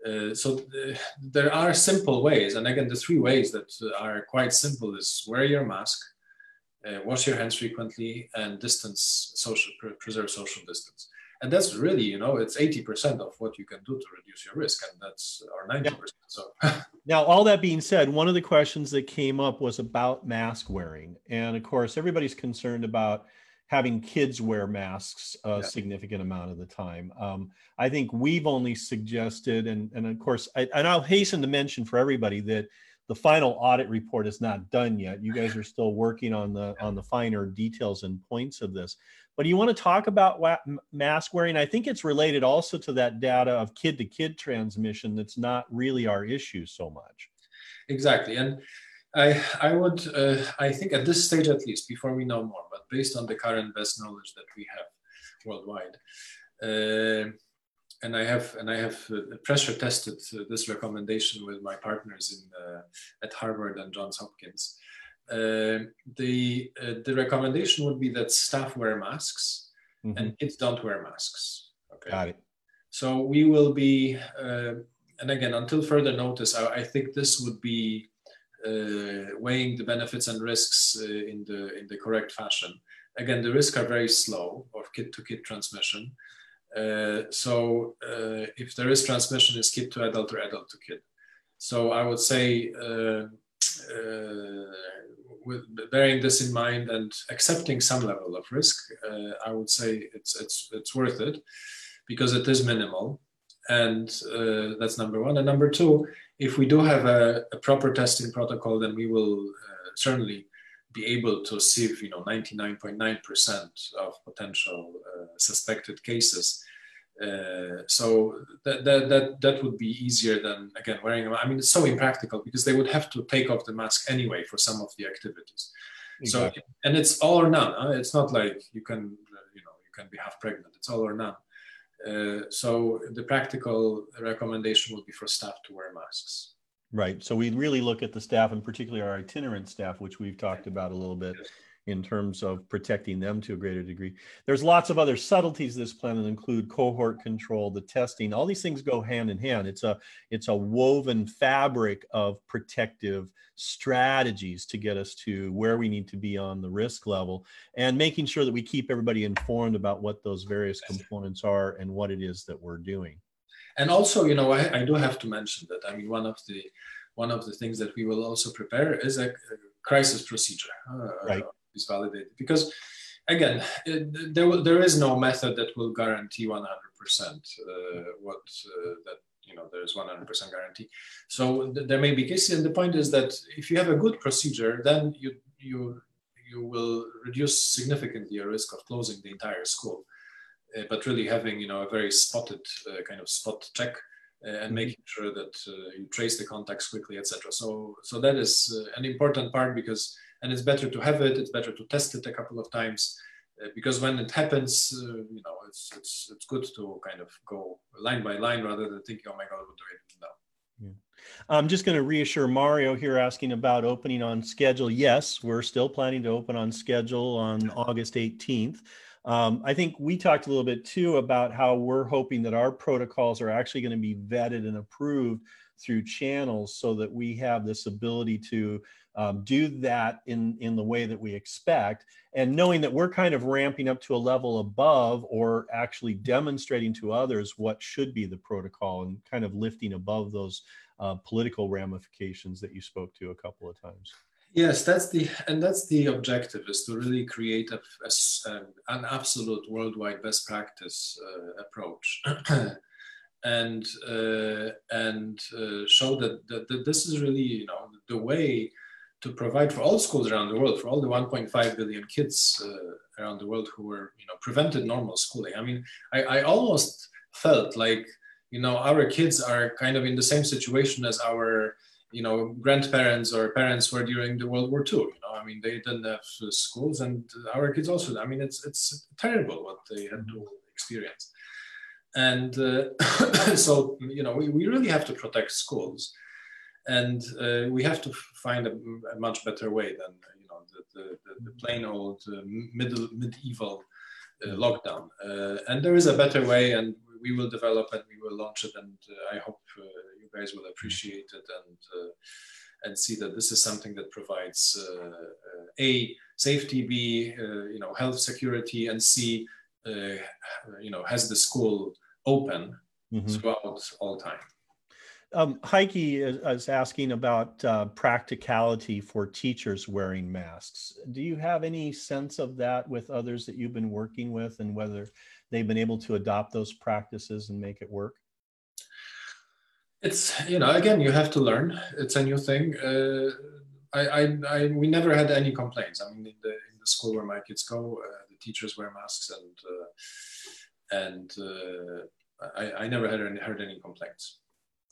Uh, so th- there are simple ways, and again, the three ways that are quite simple is wear your mask, uh, wash your hands frequently, and distance social preserve social distance and that's really you know it's 80% of what you can do to reduce your risk and that's or 90% yeah. so *laughs* now all that being said one of the questions that came up was about mask wearing and of course everybody's concerned about having kids wear masks a yeah. significant amount of the time um, i think we've only suggested and, and of course I, and i'll hasten to mention for everybody that the final audit report is not done yet you guys *sighs* are still working on the on the finer details and points of this but you want to talk about mask wearing? I think it's related also to that data of kid to kid transmission that's not really our issue so much. Exactly. And I, I would, uh, I think at this stage at least, before we know more, but based on the current best knowledge that we have worldwide, uh, and I have and I have uh, pressure tested uh, this recommendation with my partners in uh, at Harvard and Johns Hopkins. Uh, the uh, the recommendation would be that staff wear masks mm-hmm. and kids don't wear masks. Okay. Got it. So we will be, uh, and again, until further notice, I, I think this would be uh, weighing the benefits and risks uh, in the in the correct fashion. Again, the risks are very slow of kid-to-kid transmission. So if there is transmission, it's kid to adult or adult to kid. So I would say uh, with bearing this in mind and accepting some level of risk, uh, I would say it's it's it's worth it because it is minimal, and uh, that's number one. And number two, if we do have a, a proper testing protocol, then we will uh, certainly be able to sieve, you know, 99.9% of potential uh, suspected cases uh, so that, that that that would be easier than again wearing. I mean, it's so impractical because they would have to take off the mask anyway for some of the activities. Exactly. So and it's all or none. Huh? It's not like you can you know you can be half pregnant. It's all or none. Uh, so the practical recommendation would be for staff to wear masks. Right. So we really look at the staff, and particularly our itinerant staff, which we've talked about a little bit. In terms of protecting them to a greater degree. There's lots of other subtleties this plan that include cohort control, the testing. All these things go hand in hand. It's a it's a woven fabric of protective strategies to get us to where we need to be on the risk level and making sure that we keep everybody informed about what those various components are and what it is that we're doing. And also, you know, I, I do have to mention that. I mean, one of the one of the things that we will also prepare is a, crisis procedure. Uh, right is validated because again it, there, there is no method that will guarantee 100% uh, what uh, that you know there's 100% guarantee so th- there may be cases and the point is that if you have a good procedure then you you you will reduce significantly your risk of closing the entire school. Uh, but really having you know a very spotted uh, kind of spot check uh, and mm-hmm. making sure that uh, you trace the contacts quickly, etc. So so that is uh, an important part because and it's better to have it. It's better to test it a couple of times. because when it happens, you know, it's, it's it's good to kind of go line by line rather than thinking, "Oh my God, what do I do now?" Yeah. I'm just going to reassure Mario here asking about opening on schedule. Yes, we're still planning to open on schedule on August 18th. Um, I think we talked a little bit too about how we're hoping that our protocols are actually going to be vetted and approved through channels so that we have this ability to um, do that in, in the way that we expect. And knowing that we're kind of ramping up to a level above or actually demonstrating to others what should be the protocol and kind of lifting above those uh, political ramifications that you spoke to a couple of times. Yes, that's the and that's the objective is to really create a, a, an absolute worldwide best practice uh, approach, *clears throat* and uh, and uh, show that, that, that this is really you know the way to provide for all schools around the world, for all the 1.5 billion kids uh, around the world who were you know prevented normal schooling. I mean, I, I almost felt like you know our kids are kind of in the same situation as our you know grandparents or parents were during the World War II. You know, I mean, they didn't have schools, and our kids also. I mean, it's it's terrible what they had to experience, and uh, *coughs* so you know we, we really have to protect schools, and uh, we have to find a, a, much better way than you know the the, the plain old uh, middle medieval uh, lockdown. Uh, and there is a better way, and we will develop and we will launch it, and uh, I hope guys will appreciate it and uh, and see that this is something that provides uh, uh, a safety, b you know health security, and c you know has the school open mm-hmm. throughout all time. Um, Heike is, is, asking about uh, practicality for teachers wearing masks. Do you have any sense of that with others that you've been working with and whether they've been able to adopt those practices and make it work? It's you know again you have to learn. It's a new thing. Uh, I, I, I we never had any complaints. I mean in the in the school where my kids go uh, the teachers wear masks and uh, and uh, I, I never had any, heard any complaints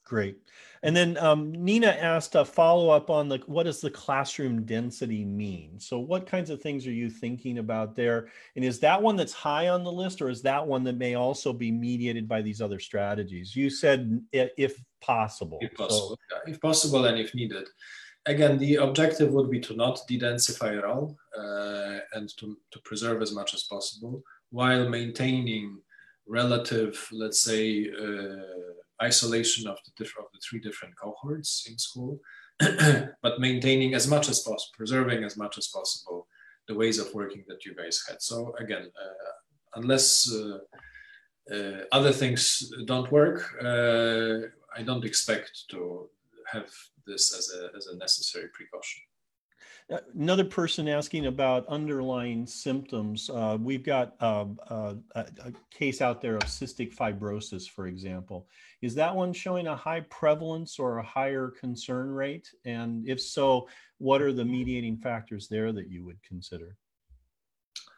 Great. And then um, Nina asked a follow up on the what does the classroom density mean? So, what kinds of things are you thinking about there? And is that one that's high on the list, or is that one that may also be mediated by these other strategies? You said if possible. If possible, so, if possible, and if needed. Again, the objective would be to not de-densify at all uh, and to, to preserve as much as possible while maintaining relative, let's say. Uh, isolation of the, of the three different cohorts in school, *clears throat* but maintaining as much as possible, preserving as much as possible the ways of working that you guys had. So again, uh, unless uh, uh, other things don't work, uh, I don't expect to have this as a, as a necessary precaution. Uh, another person asking about underlying symptoms. Uh, we've got a, a, case out there of cystic fibrosis, for example. Is that one showing a high prevalence or a higher concern rate? And if so, what are the mediating factors there that you would consider?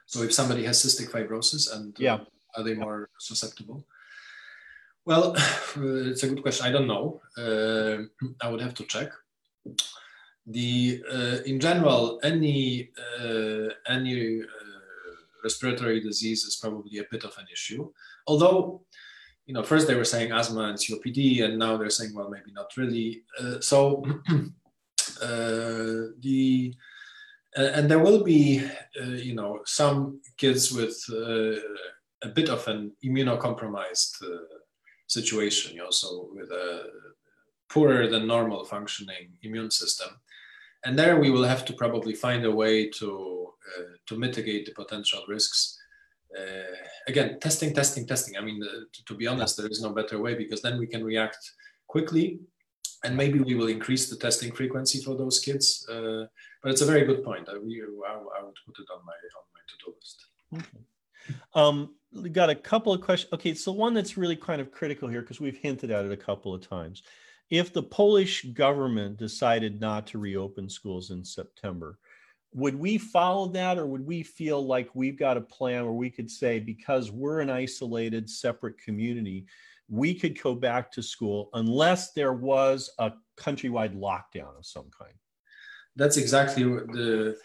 So, if somebody has cystic fibrosis, and uh, yeah. are they more susceptible? Well, *sighs* it's a good question. I don't know. *clears throat* I would have to check the uh, in general any uh, any uh, respiratory disease is probably a bit of an issue although you know first they were saying asthma and copd and now they're saying well maybe not really uh, so *clears throat* uh, the and there will be uh, you know some kids with a bit of an immunocompromised situation you know so with a poorer than normal functioning immune system and there we will have to probably find a way to uh, to mitigate the potential risks. Uh, again, testing, testing, testing. I mean, uh, to, to, be honest, there is no better way because then we can react quickly, and maybe we will increase the testing frequency for those kids. Uh, but it's a very good point. I, I, would put it on my on my to do list. Okay. Um, we got a couple of questions. Okay, so one that's really kind of critical here because we've hinted at it a couple of times if the Polish government decided not to reopen schools in September, would we follow that or would we feel like we've got a plan where we could say because we're an isolated separate community we could go back to school unless there was a countrywide lockdown of some kind? That's exactly the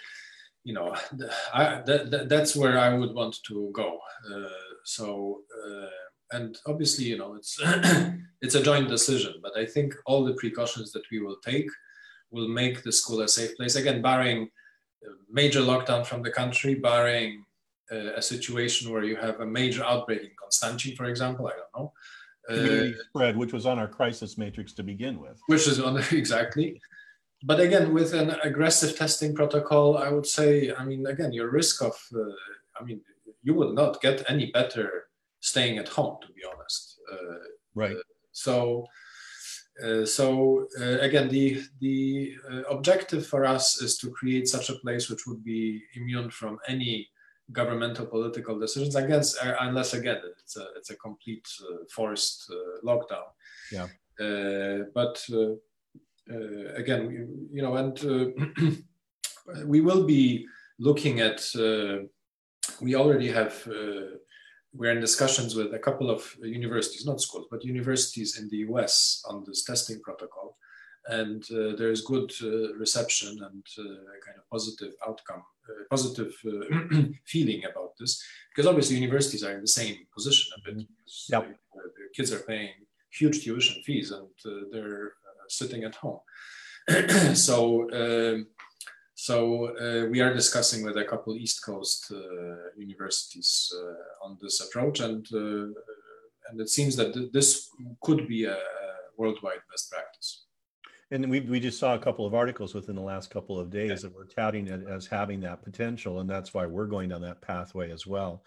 you know the, I, that, that's where i would want to go. Uh, so uh, and obviously you know it's *clears throat* it's a joint decision but i think all the precautions that we will take will make the school a safe place. Again barring major lockdown from the country, barring uh, a situation where you have a major outbreak in Konstancin, for example. I don't know. Community uh, spread, which was on our crisis matrix to begin with. Which is on *laughs* exactly. But again, with an aggressive testing protocol, I would say, I mean, again, your risk of, uh, I mean, you will not get any better staying at home, to be honest. Right. Uh, so uh, so uh, again, the the uh, objective for us is to create such a place which would be immune from any governmental political decisions. I guess, uh, unless again it's a it's a complete uh, forced uh, lockdown. Yeah. but again, you know, and *clears throat* we will be looking at. we already have we're in discussions with a couple of universities, not schools, but universities in the US on this testing protocol. And uh, there's good uh, reception and uh, kind of positive outcome, uh, positive uh, *clears throat* feeling about this, because obviously universities are in the same position a bit. Mm-hmm. Yep. Uh, the kids are paying huge tuition fees and they're sitting at home. *clears throat* so um, so uh, we are discussing with a couple East Coast uh, universities uh, on this approach, and uh, and it seems that th- this could be a, worldwide best practice. And we, we just saw a couple of articles within the last couple of days that were touting it as having that potential, and that's why we're going down that pathway as well.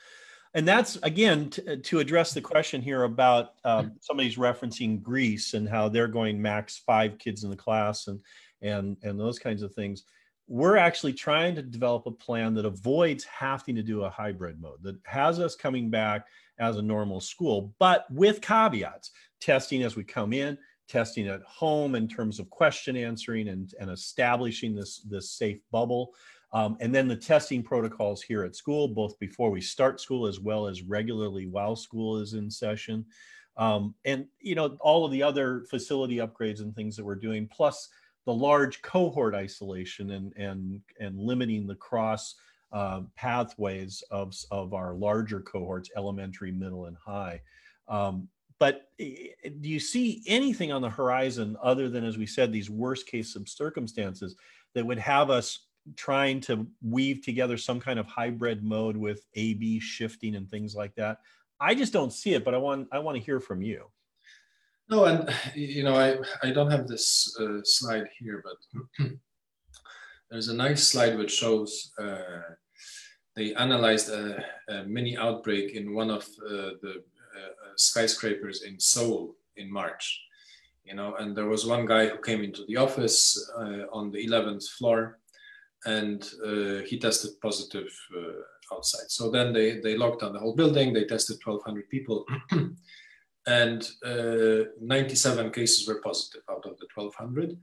And that's again to, to address the question here about um, somebody's referencing Greece and how they're going max five kids in the class and and and those kinds of things we're actually trying to develop a plan that avoids having to do a hybrid mode that has us coming back as a normal school but with caveats. Testing as we come in testing at home in terms of question answering and, and establishing this this safe bubble. Um, and then the testing protocols here at school both before we start school as well as regularly while school is in session. Um, and you know all of the other facility upgrades and things that we're doing plus the large cohort isolation and and and limiting the cross uh, pathways of of our larger cohorts, elementary, middle, and high. Um, but do you see anything on the horizon other than, as we said, these worst case circumstances that would have us trying to weave together some kind of hybrid mode with A/B shifting and things like that? I just don't see it, but I want I want to hear from you. No, and you know, I, I don't have this uh, slide here, but *clears throat* there's a nice slide which shows uh, they analyzed a, a, mini outbreak in one of uh, the uh, skyscrapers in Seoul in March. You know, and there was one guy who came into the office uh, on the 11th floor, and uh, he tested positive outside. So then they they locked down the whole building. They tested 1,200 people. *clears throat* and uh, 97 cases were positive out of the 1200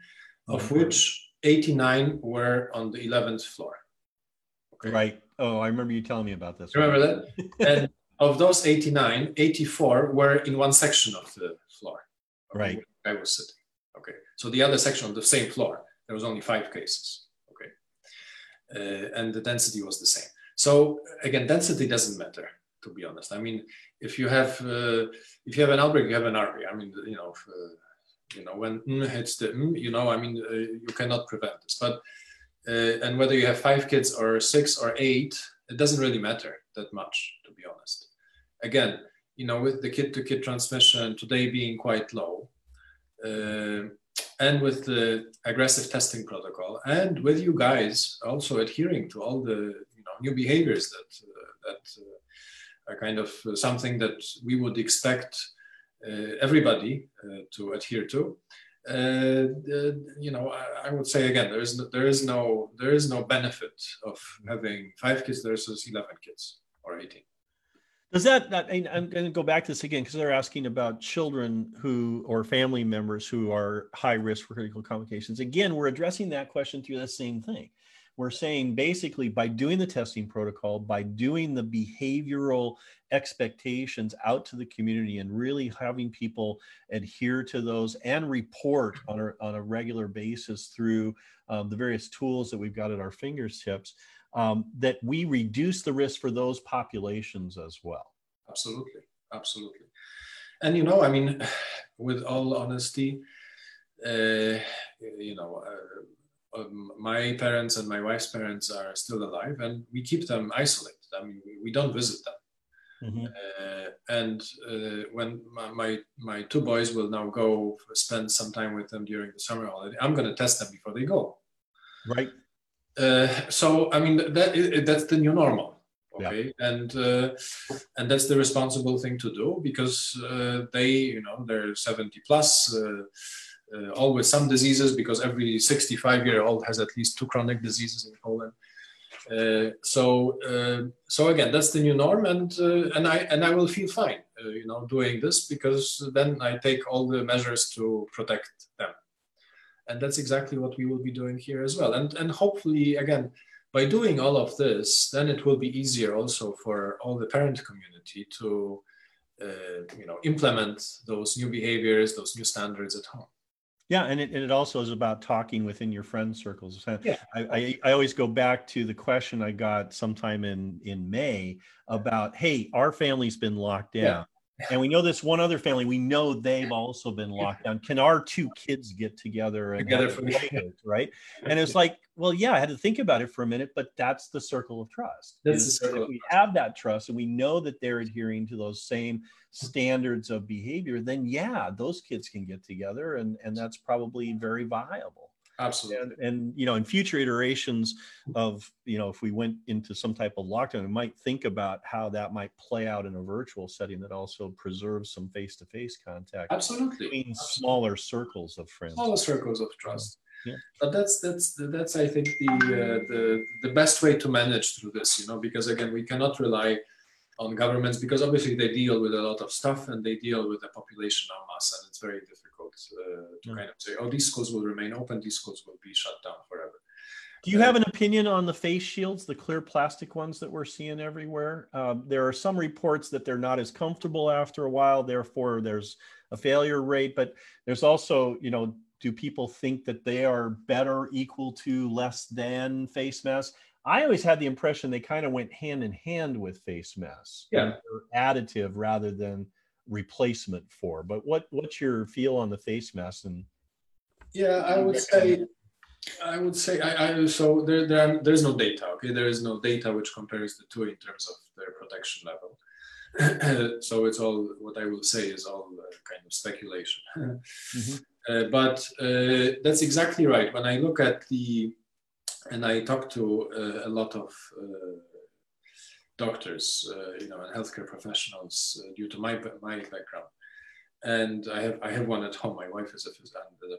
of mm-hmm. which 89 were on the 11th floor. Okay. right. Oh i remember you telling me about this remember that? *laughs* And of those 89 84 were in one section of the floor. Right. I was sitting. Okay. So the other section of the same floor. There was only five cases. Okay. Uh, and the density was the same. So again density doesn't matter to be honest. I mean, if you have uh, if you have an outbreak, you have an outbreak. I mean, you know, if, uh, you know when mm hits the mm, you know, I mean, uh, you cannot prevent this. But uh, and whether you have five kids or six or eight, it doesn't really matter that much, to be honest. Again, you know, with the kid-to-kid transmission today being quite low. Uh, and with the aggressive testing protocol, and with you guys also adhering to all the you know, new behaviors that uh, that a kind of uh, something that we would expect uh, everybody uh, to adhere to. you know, I, I, would say again, there is no, there is no there is no benefit of having five kids versus eleven kids or eighteen. Does that, that I'm going to go back to this again because they're asking about children who or family members who are high risk for critical complications. Again, we're addressing that question through the same thing. We're saying basically by doing the testing protocol, by doing the behavioral expectations out to the community and really having people adhere to those and report on a, on a regular basis through um, the various tools that we've got at our fingertips, um, that we reduce the risk for those populations as well. Absolutely, absolutely. And you know, I mean, *sighs* with all honesty, uh, you know, uh, um, my parents and my wife's parents are still alive, and we keep them isolated. I mean, we, we don't visit them. Mm-hmm. Uh, and uh, when my, my, my two boys will now go spend some time with them during the summer holiday, I'm going to test them before they go. Right. Uh, so I mean that that's the new normal okay yeah. and uh, and that's the responsible thing to do because uh, they you know they're 70 plus uh, uh, with some diseases because every 65 year old has at least two chronic diseases in Poland. Uh, so so again that's the new norm and and I and I will feel fine you know doing this because then I take all the measures to protect them. And that's exactly what we will be doing here as well. And and hopefully again by doing all of this, then it will be easier also for all the parent community to, uh, you know, implement those new behaviors, those new standards at home. Yeah, and it, and it also is about talking within your friend circles. Yeah. I, I, I, always go back to the question I got sometime in, in May about, hey, our family's been locked down. Yeah and we know this one other family we know they've also been locked down. Can our two kids get together and together for the right? And it's like well yeah i had to think about it for a minute but that's the circle of trust that's the circle we have that trust and we know that they're adhering to those same standards of behavior then yeah those kids can get together and and that's probably very viable Absolutely. And, and, you know, in future iterations of, you know, if we went into some type of lockdown, we might think about how that might play out in a virtual setting that also preserves some face-to-face contact. Absolutely. Between Absolutely. smaller circles of friends. Smaller circles of trust. Yeah. But that's that's that's I think the uh, the the best way to manage through this, you know, because again we cannot rely on governments because obviously they deal with a lot of stuff and they deal with the population en masse and it's very difficult uh, to kind of say, oh, these schools will remain open, these schools will be shut down forever. Do you have an opinion on the face shields, the clear plastic ones that we're seeing everywhere? Um, there are some reports that they're not as comfortable after a while, therefore there's a failure rate. But there's also, you know, do people think that they are better, equal to, less than face masks? I always had the impression they kind of went hand in hand with face masks. Yeah, additive rather than replacement for. But what what's your feel on the face mask? And yeah, I would say. I would say I, I so there, there there's no data. Okay, there is no data which compares the two in terms of their protection level. *coughs* so it's all what I will say is all uh, kind of speculation. *laughs* mm-hmm. uh, but uh, that's exactly right. When I look at the and I talk to uh, a lot of uh, doctors, uh, you know, and healthcare professionals due to my my background. And I have I have one at home. My wife is a,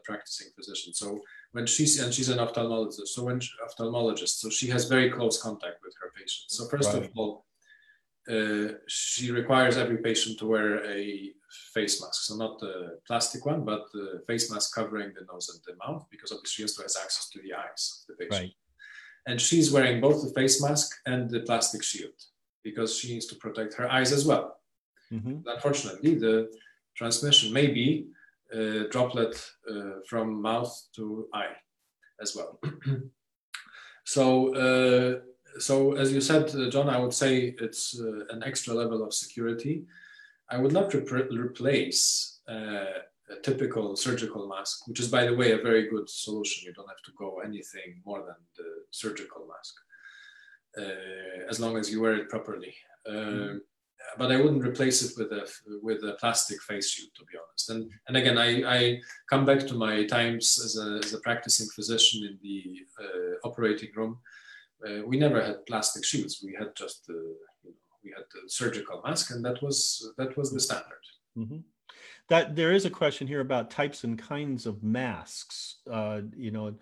a practicing physician. So when she's and she's an ophthalmologist. So when she, ophthalmologist, so she has very close contact with her patients. So first right. of all, uh, she requires every patient to wear a face mask. So not the plastic one, but the face mask covering the nose and the mouth, because obviously she also has access to the eyes of the patient. Right. And she's wearing both the face mask and the plastic shield because she needs to protect her eyes as well. Mm-hmm. Unfortunately, the transmission may be uh, droplet uh, from mouth to eye as well. *clears throat* so, uh, so as you said, uh, John, I would say it's uh, an extra level of security. I would not re- replace uh, a typical surgical mask, which is, by the way, a very good solution. You don't have to go anything more than the surgical mask, uh, as long as you wear it properly. mm But I wouldn't replace it with a with a plastic face shield, to be honest. And and again, I, I come back to my times as a, as a practicing physician in the uh, operating room. Uh, we never had plastic shields. We had just the you know, we had the surgical mask, and that was that was the standard. Mm-hmm that there is a question here about types and kinds of masks. Uh, you know,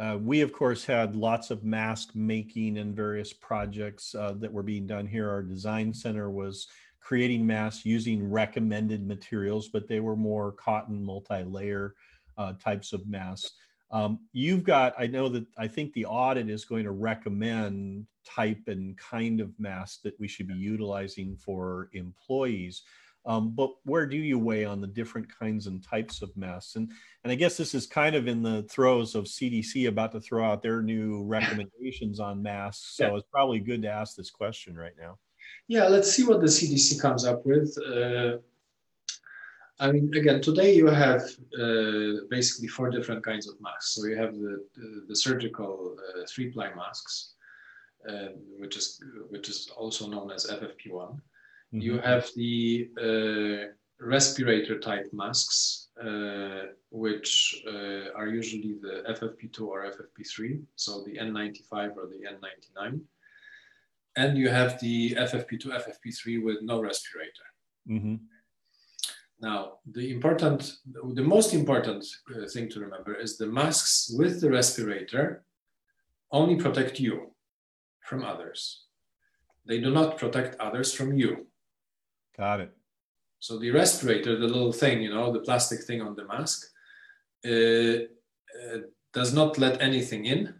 uh, we of course had lots of mask making and various projects uh, that were being done here. Our design center was creating masks using recommended materials, but they were more cotton multi-layer uh, types of masks. Um, you've got, I know that I think the audit is going to recommend type and kind of mask that we should be utilizing for employees. Um, but where do you weigh on the different kinds and types of masks? And and I guess this is kind of in the throes of CDC about to throw out their new recommendations on masks. So yeah. it's probably good to ask this question right now. Yeah, let's see what the CDC comes up with. Uh, I mean, again, today you have uh, basically four different kinds of masks. So you have the the, the surgical uh, three-ply masks, uh, which is which is also known as FFP1. Mm-hmm. You have the uh, respirator type masks, uh, which uh, are usually the FFP2 or FFP3, so the N95 or the N99. And you have the FFP2, FFP3 with no respirator. Mm-hmm. Now, the important, the most important uh, thing to remember is the masks with the respirator only protect you from others. They do not protect others from you. Got it. So the respirator, the little thing, you know, the plastic thing on the mask, uh, uh, does not let anything in,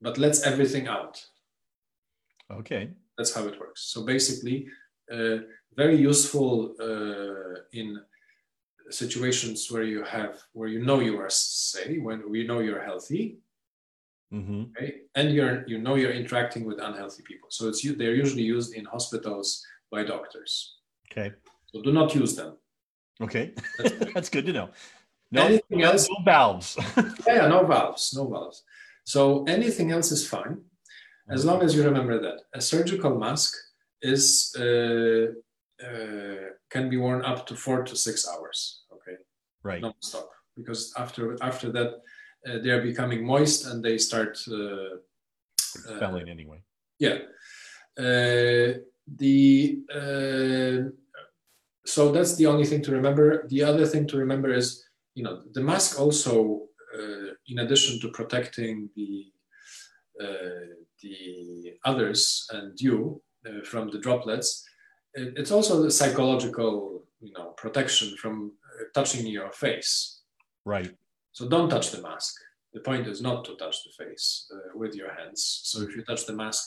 but lets everything out. Okay. That's how it works. So basically, uh, very useful uh, in situations where you have where you know you are safe, when we know you're healthy, mm-hmm. okay? and you're you know you're interacting with unhealthy people. So it's they're usually used in hospitals by doctors. Okay. So do not use them. Okay, that's, *laughs* that's good to know. No, anything else? No valves. *laughs* yeah, no valves, no valves. So anything else is fine, as long as you remember that a surgical mask is uh, uh, can be worn up to four to six hours. Okay, right, non-stop. Because after after that, uh, they are becoming moist and they start uh, expelling anyway. Yeah. The uh, so that's the only thing to remember. The other thing to remember is, you know, the mask also, uh, in addition to protecting the uh, the others and you uh, from the droplets, it's also the psychological, you know, protection from uh, touching your face. Right. So don't touch the mask. The point is not to touch the face uh, with your hands. So if you touch the mask,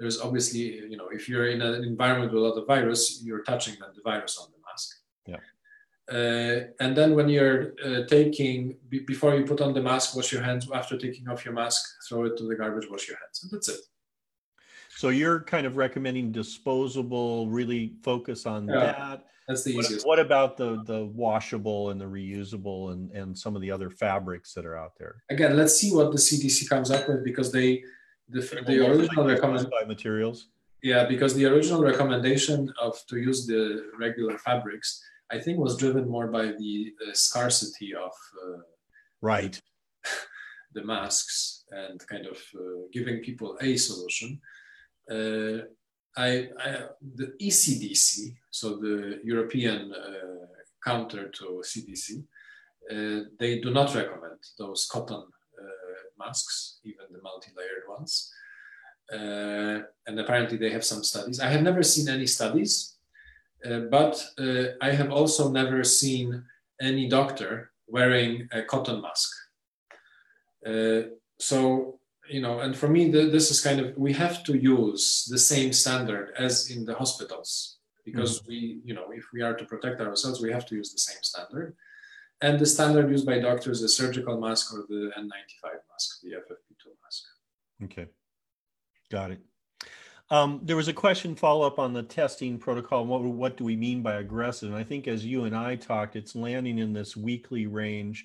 there's obviously, you know, if you're in an environment with a lot of virus, you're touching the virus on the mask. Yeah. Uh, and then when you're uh, taking, b- before you put on the mask, wash your hands. After taking off your mask, throw it to the garbage, wash your hands. And that's it. So you're kind of recommending disposable, really focus on yeah, that. That's the what, easiest. What about the the washable and the reusable and, and some of the other fabrics that are out there? Again, let's see what the CDC comes up with because they the, the original recommendation materials. Yeah, because the original recommendation of to use the regular fabrics, I think, was driven more by the uh, scarcity of uh, right *laughs* the masks and kind of uh, giving people a solution. Uh, I, I, the ECDC, so the European uh, counter to CDC, uh, they do not recommend those cotton masks, even the multi-layered ones. Uh, and apparently they have some studies. I have never seen any studies, uh, but uh, I have also never seen any doctor wearing a cotton mask. Uh, so, you know, and for me, the, this is kind of, we have to use the same standard as in the hospitals because mm-hmm. we, you know, if we are to protect ourselves, we have to use the same standard. And the standard used by doctors is surgical mask or the N95 mask, the FFP2 mask. Okay, got it. Um, there was a question follow up on the testing protocol. What, what do we mean by aggressive? And I think as you and I talked, it's landing in this weekly range,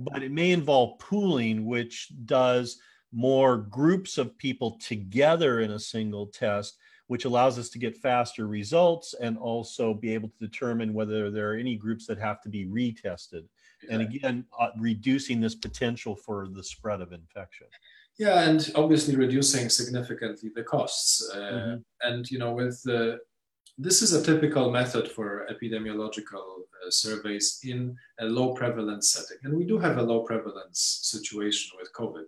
but it may involve pooling, which does more groups of people together in a single test which allows us to get faster results and also be able to determine whether there are any groups that have to be retested. And again, uh, reducing this potential for the spread of infection. Yeah, and obviously reducing significantly the costs. Uh, mm-hmm. And you know, with the this is a typical method for epidemiological uh, surveys in a low prevalence setting, and we do have a low prevalence situation with COVID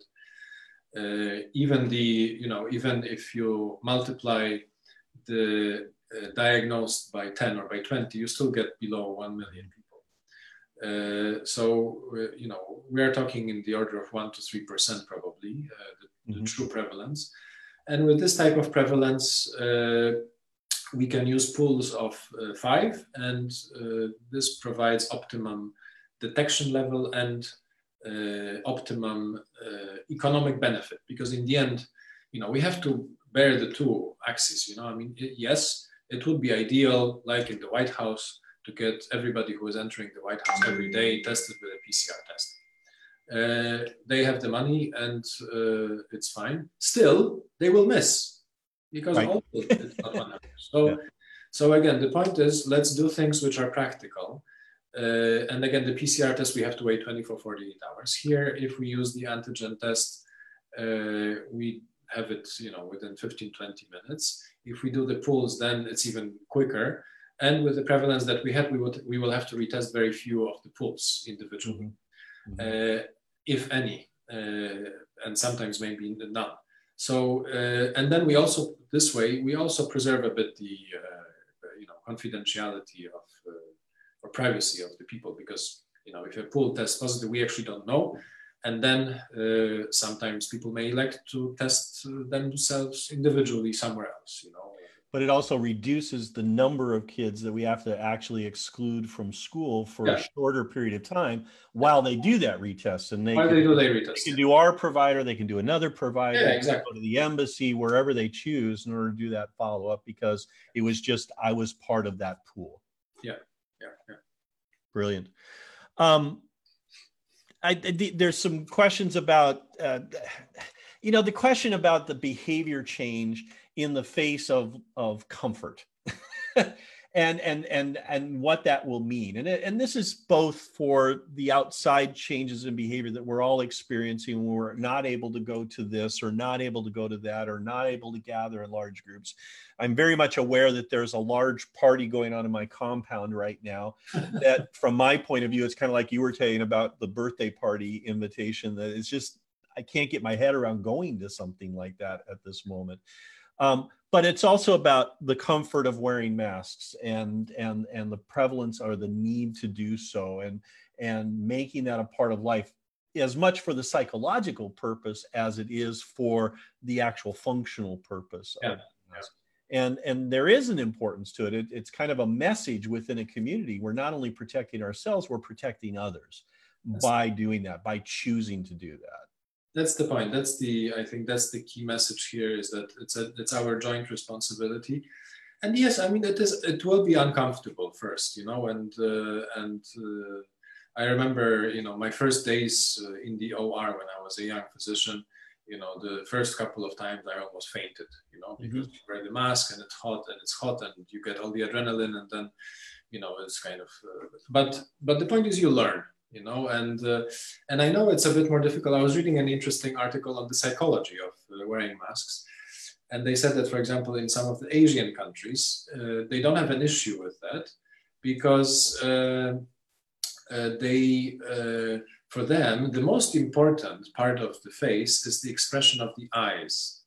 uh, even the you know even if you multiply the uh, diagnosed by 10 or by 20 you still get below 1 million Uh, so uh, you know we are talking in the order of one to three percent probably uh, the, mm-hmm. the, true prevalence, and with this type of prevalence, uh, we can use pools of uh, five, and uh, this provides optimum detection level and optimum economic benefit because in the end, you know we have to bear the two axes. You know, I mean, it, yes, it would be ideal, like in the White House to get everybody who is entering the White House every day tested with a PCR test. Uh, they have the money and uh, it's fine. Still, they will miss because right. it's not 100. *laughs* So, yeah. so again, the point is let's do things which are practical. Uh, and again, the PCR test, we have to wait 24, 48 hours. Here, if we use the antigen test, uh, we have it you know, within 15, 20 minutes. If we do the pools, then it's even quicker. And with the prevalence that we had, we, would, we will have to retest very few of the pools individually, mm-hmm. mm-hmm. uh, if any, uh, and sometimes maybe none. So, uh, and then we also, this way, we also preserve a bit the, uh, you know, confidentiality of, uh, or privacy of the people because, you know, if a pool tests positive, we actually don't know. And then uh, sometimes people may elect to test themselves individually somewhere else, you know, but it also reduces the number of kids that we have to actually exclude from school for yeah. a shorter period of time while they do that retest. And they, while can, they do they retest, they can do our provider, they can do another provider, yeah, exactly. go to the embassy, wherever they choose in order to do that follow up because it was just I was part of that pool. Yeah, yeah, yeah. Brilliant. Um, I, I, there's some questions about, uh, *sighs* you know, the question about the behavior change in the face of of comfort. *laughs* And and and and what that will mean. And and this is both for the outside changes in behavior that we're all experiencing when we're not able to go to this or not able to go to that or not able to gather in large groups. I'm very much aware that there's a large party going on in my compound right now *laughs* that from my point of view it's kind of like you were saying about the birthday party invitation that it's just i can't get my head around going to something like that at this moment um, but it's also about the comfort of wearing masks and and and the prevalence or the need to do so and and making that a part of life as much for the psychological purpose as it is for the actual functional purpose yeah. and and there is an importance to it. it. it's kind of a message within a community we're not only protecting ourselves we're protecting others That's by doing that by choosing to do that that's the point. That's the i think that's the key message here is that it's a it's our joint responsibility. And yes i mean it is it will be uncomfortable first you know and uh, and uh, i remember you know my first days uh, in the or when i was a young physician you know the first couple of times i almost fainted you know because mm-hmm. you wear the mask and it's hot and it's hot and you get all the adrenaline and then you know it's kind of uh, but but the point is you learn you know and uh, and i know it's a bit more difficult. I was reading an interesting article on the psychology of uh, wearing masks and they said that for example in some of the asian countries uh, they don't have an issue with that because uh, uh, they uh, for them the most important part of the face is the expression of the eyes.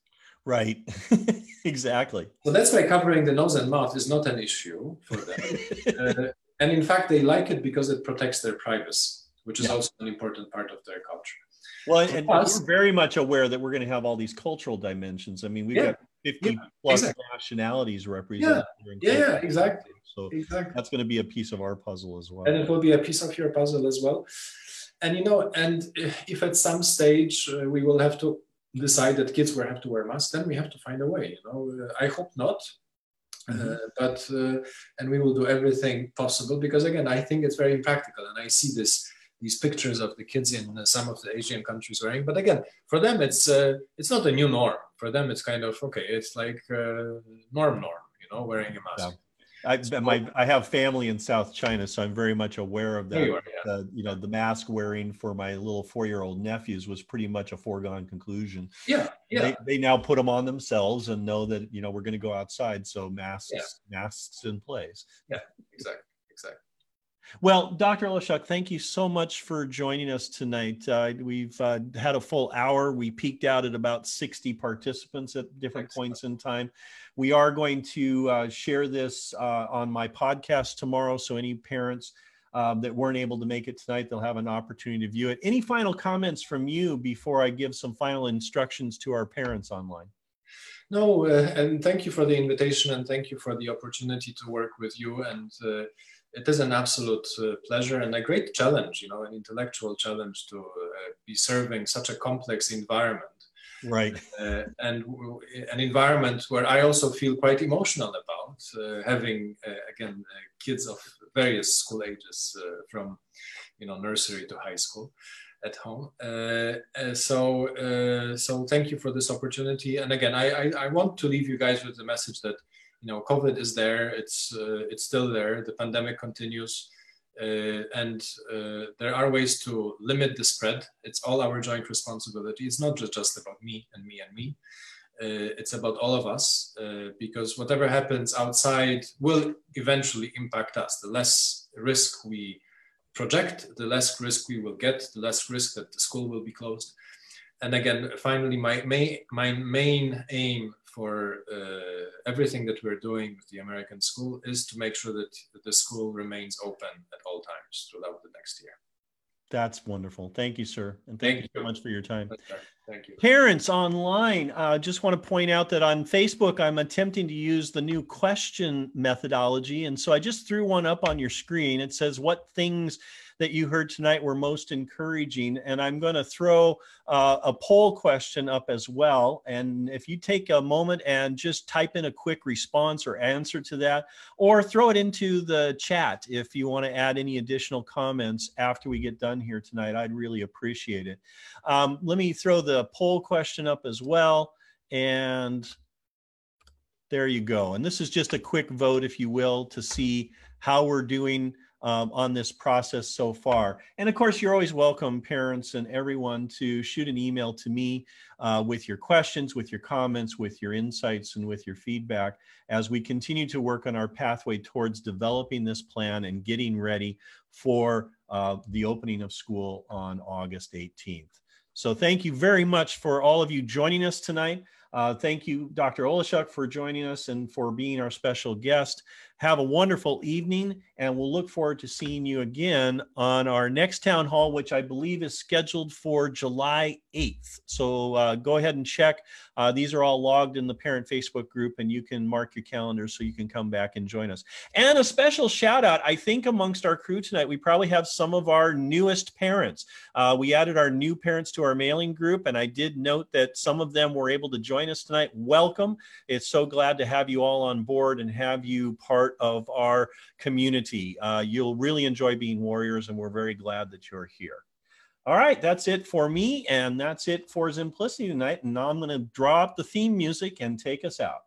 Right. *laughs* Exactly. So that's why covering the nose and mouth is not an issue for them *laughs* and in fact they like it because it protects their privacy which is yeah. also an important part of their culture. Well and, and we're very much aware that we're going to have all these cultural dimensions. I mean we've yeah. got 50 yeah, plus exactly. nationalities represented yeah, yeah, exactly. So exactly. that's going to be a piece of our puzzle as well. And it will be a piece of your puzzle as well. And you know and if at some stage uh, we will have to decide that kids will have to wear masks then we have to find a way you know. I hope not Mm-hmm. Uh, but uh, and we will do everything possible because again I think it's very impractical and I see this these pictures of the kids in uh, some of the Asian countries wearing but again for them it's uh, it's not a new norm for them it's kind of okay it's like uh, norm norm you know wearing a mask. Yeah. I, my, I have family in South China, so I'm very much aware of that. You, are, yeah. uh, you know, the mask wearing for my little four-year-old nephews was pretty much a foregone conclusion. Yeah, yeah. They, they now put them on themselves and know that you know we're going to go outside, so masks, yeah. masks in place. Yeah, exactly. Well, Dr. Oleshuk, thank you so much for joining us tonight. Uh, we've uh, had a full hour. We peaked out at about 60 participants at different Excellent. points in time. We are going to uh, share this uh, on my podcast tomorrow. So, any parents um, that weren't able to make it tonight, they'll have an opportunity to view it. Any final comments from you before I give some final instructions to our parents online? No, uh, and thank you for the invitation and thank you for the opportunity to work with you. And uh, it is an absolute uh, pleasure and a great challenge, you know, an intellectual challenge to uh, be serving such a complex environment. Right. Uh, and an environment where I also feel quite emotional about uh, having, again, kids of various school ages from, you know, nursery to high school at home. Uh, uh, so, uh, so thank you for this opportunity. And again, I, I, I, want to leave you guys with the message that you know COVID is there. It's it's still there. The pandemic continues. Uh, and uh, there are ways to limit the spread. It's all our joint responsibility. It's not just, just about me and me and me. Uh, it's about all of us because whatever happens outside will eventually impact us. The less risk we project, the less risk we will get, the less risk that the school will be closed. And again, finally, my main, my main aim for uh, everything that we're doing with the American school is to make sure that the school remains open at all times throughout the next year. That's wonderful. Thank you, sir. And thank, thank you so much for your time. Thank you. Parents online, I uh, just want to point out that on Facebook, I'm attempting to use the new question methodology. And so I just threw one up on your screen. It says, What things that you heard tonight were most encouraging. And I'm going to throw uh, a poll question up as well. And if you take a moment and just type in a quick response or answer to that, or throw it into the chat if you want to add any additional comments after we get done here tonight, I'd really appreciate it. Um, let me throw the poll question up as well. And there you go. And this is just a quick vote, if you will, to see how we're doing um, on this process so far. And of course, you're always welcome, parents and everyone, to shoot an email to me uh, with your questions, with your comments, with your insights, and with your feedback as we continue to work on our pathway towards developing this plan and getting ready for uh, the opening of school on August 18th. So thank you very much for all of you joining us tonight. Uh, thank you, Dr. Olashuk, for joining us and for being our special guest. Have a wonderful evening, and we'll look forward to seeing you again on our next town hall, which I believe is scheduled for July 8th. So uh, go ahead and check. Uh, these are all logged in the parent Facebook group, and you can mark your calendars so you can come back and join us. And a special shout out I think amongst our crew tonight, we probably have some of our newest parents. Uh, we added our new parents to our mailing group, and I did note that some of them were able to join us tonight. Welcome. It's so glad to have you all on board and have you part part of our community. Uh, you'll really enjoy being warriors, and we're very glad that you're here. All right, that's it for me, and that's it for Simplicity tonight. And now I'm going to draw up the theme music and take us out.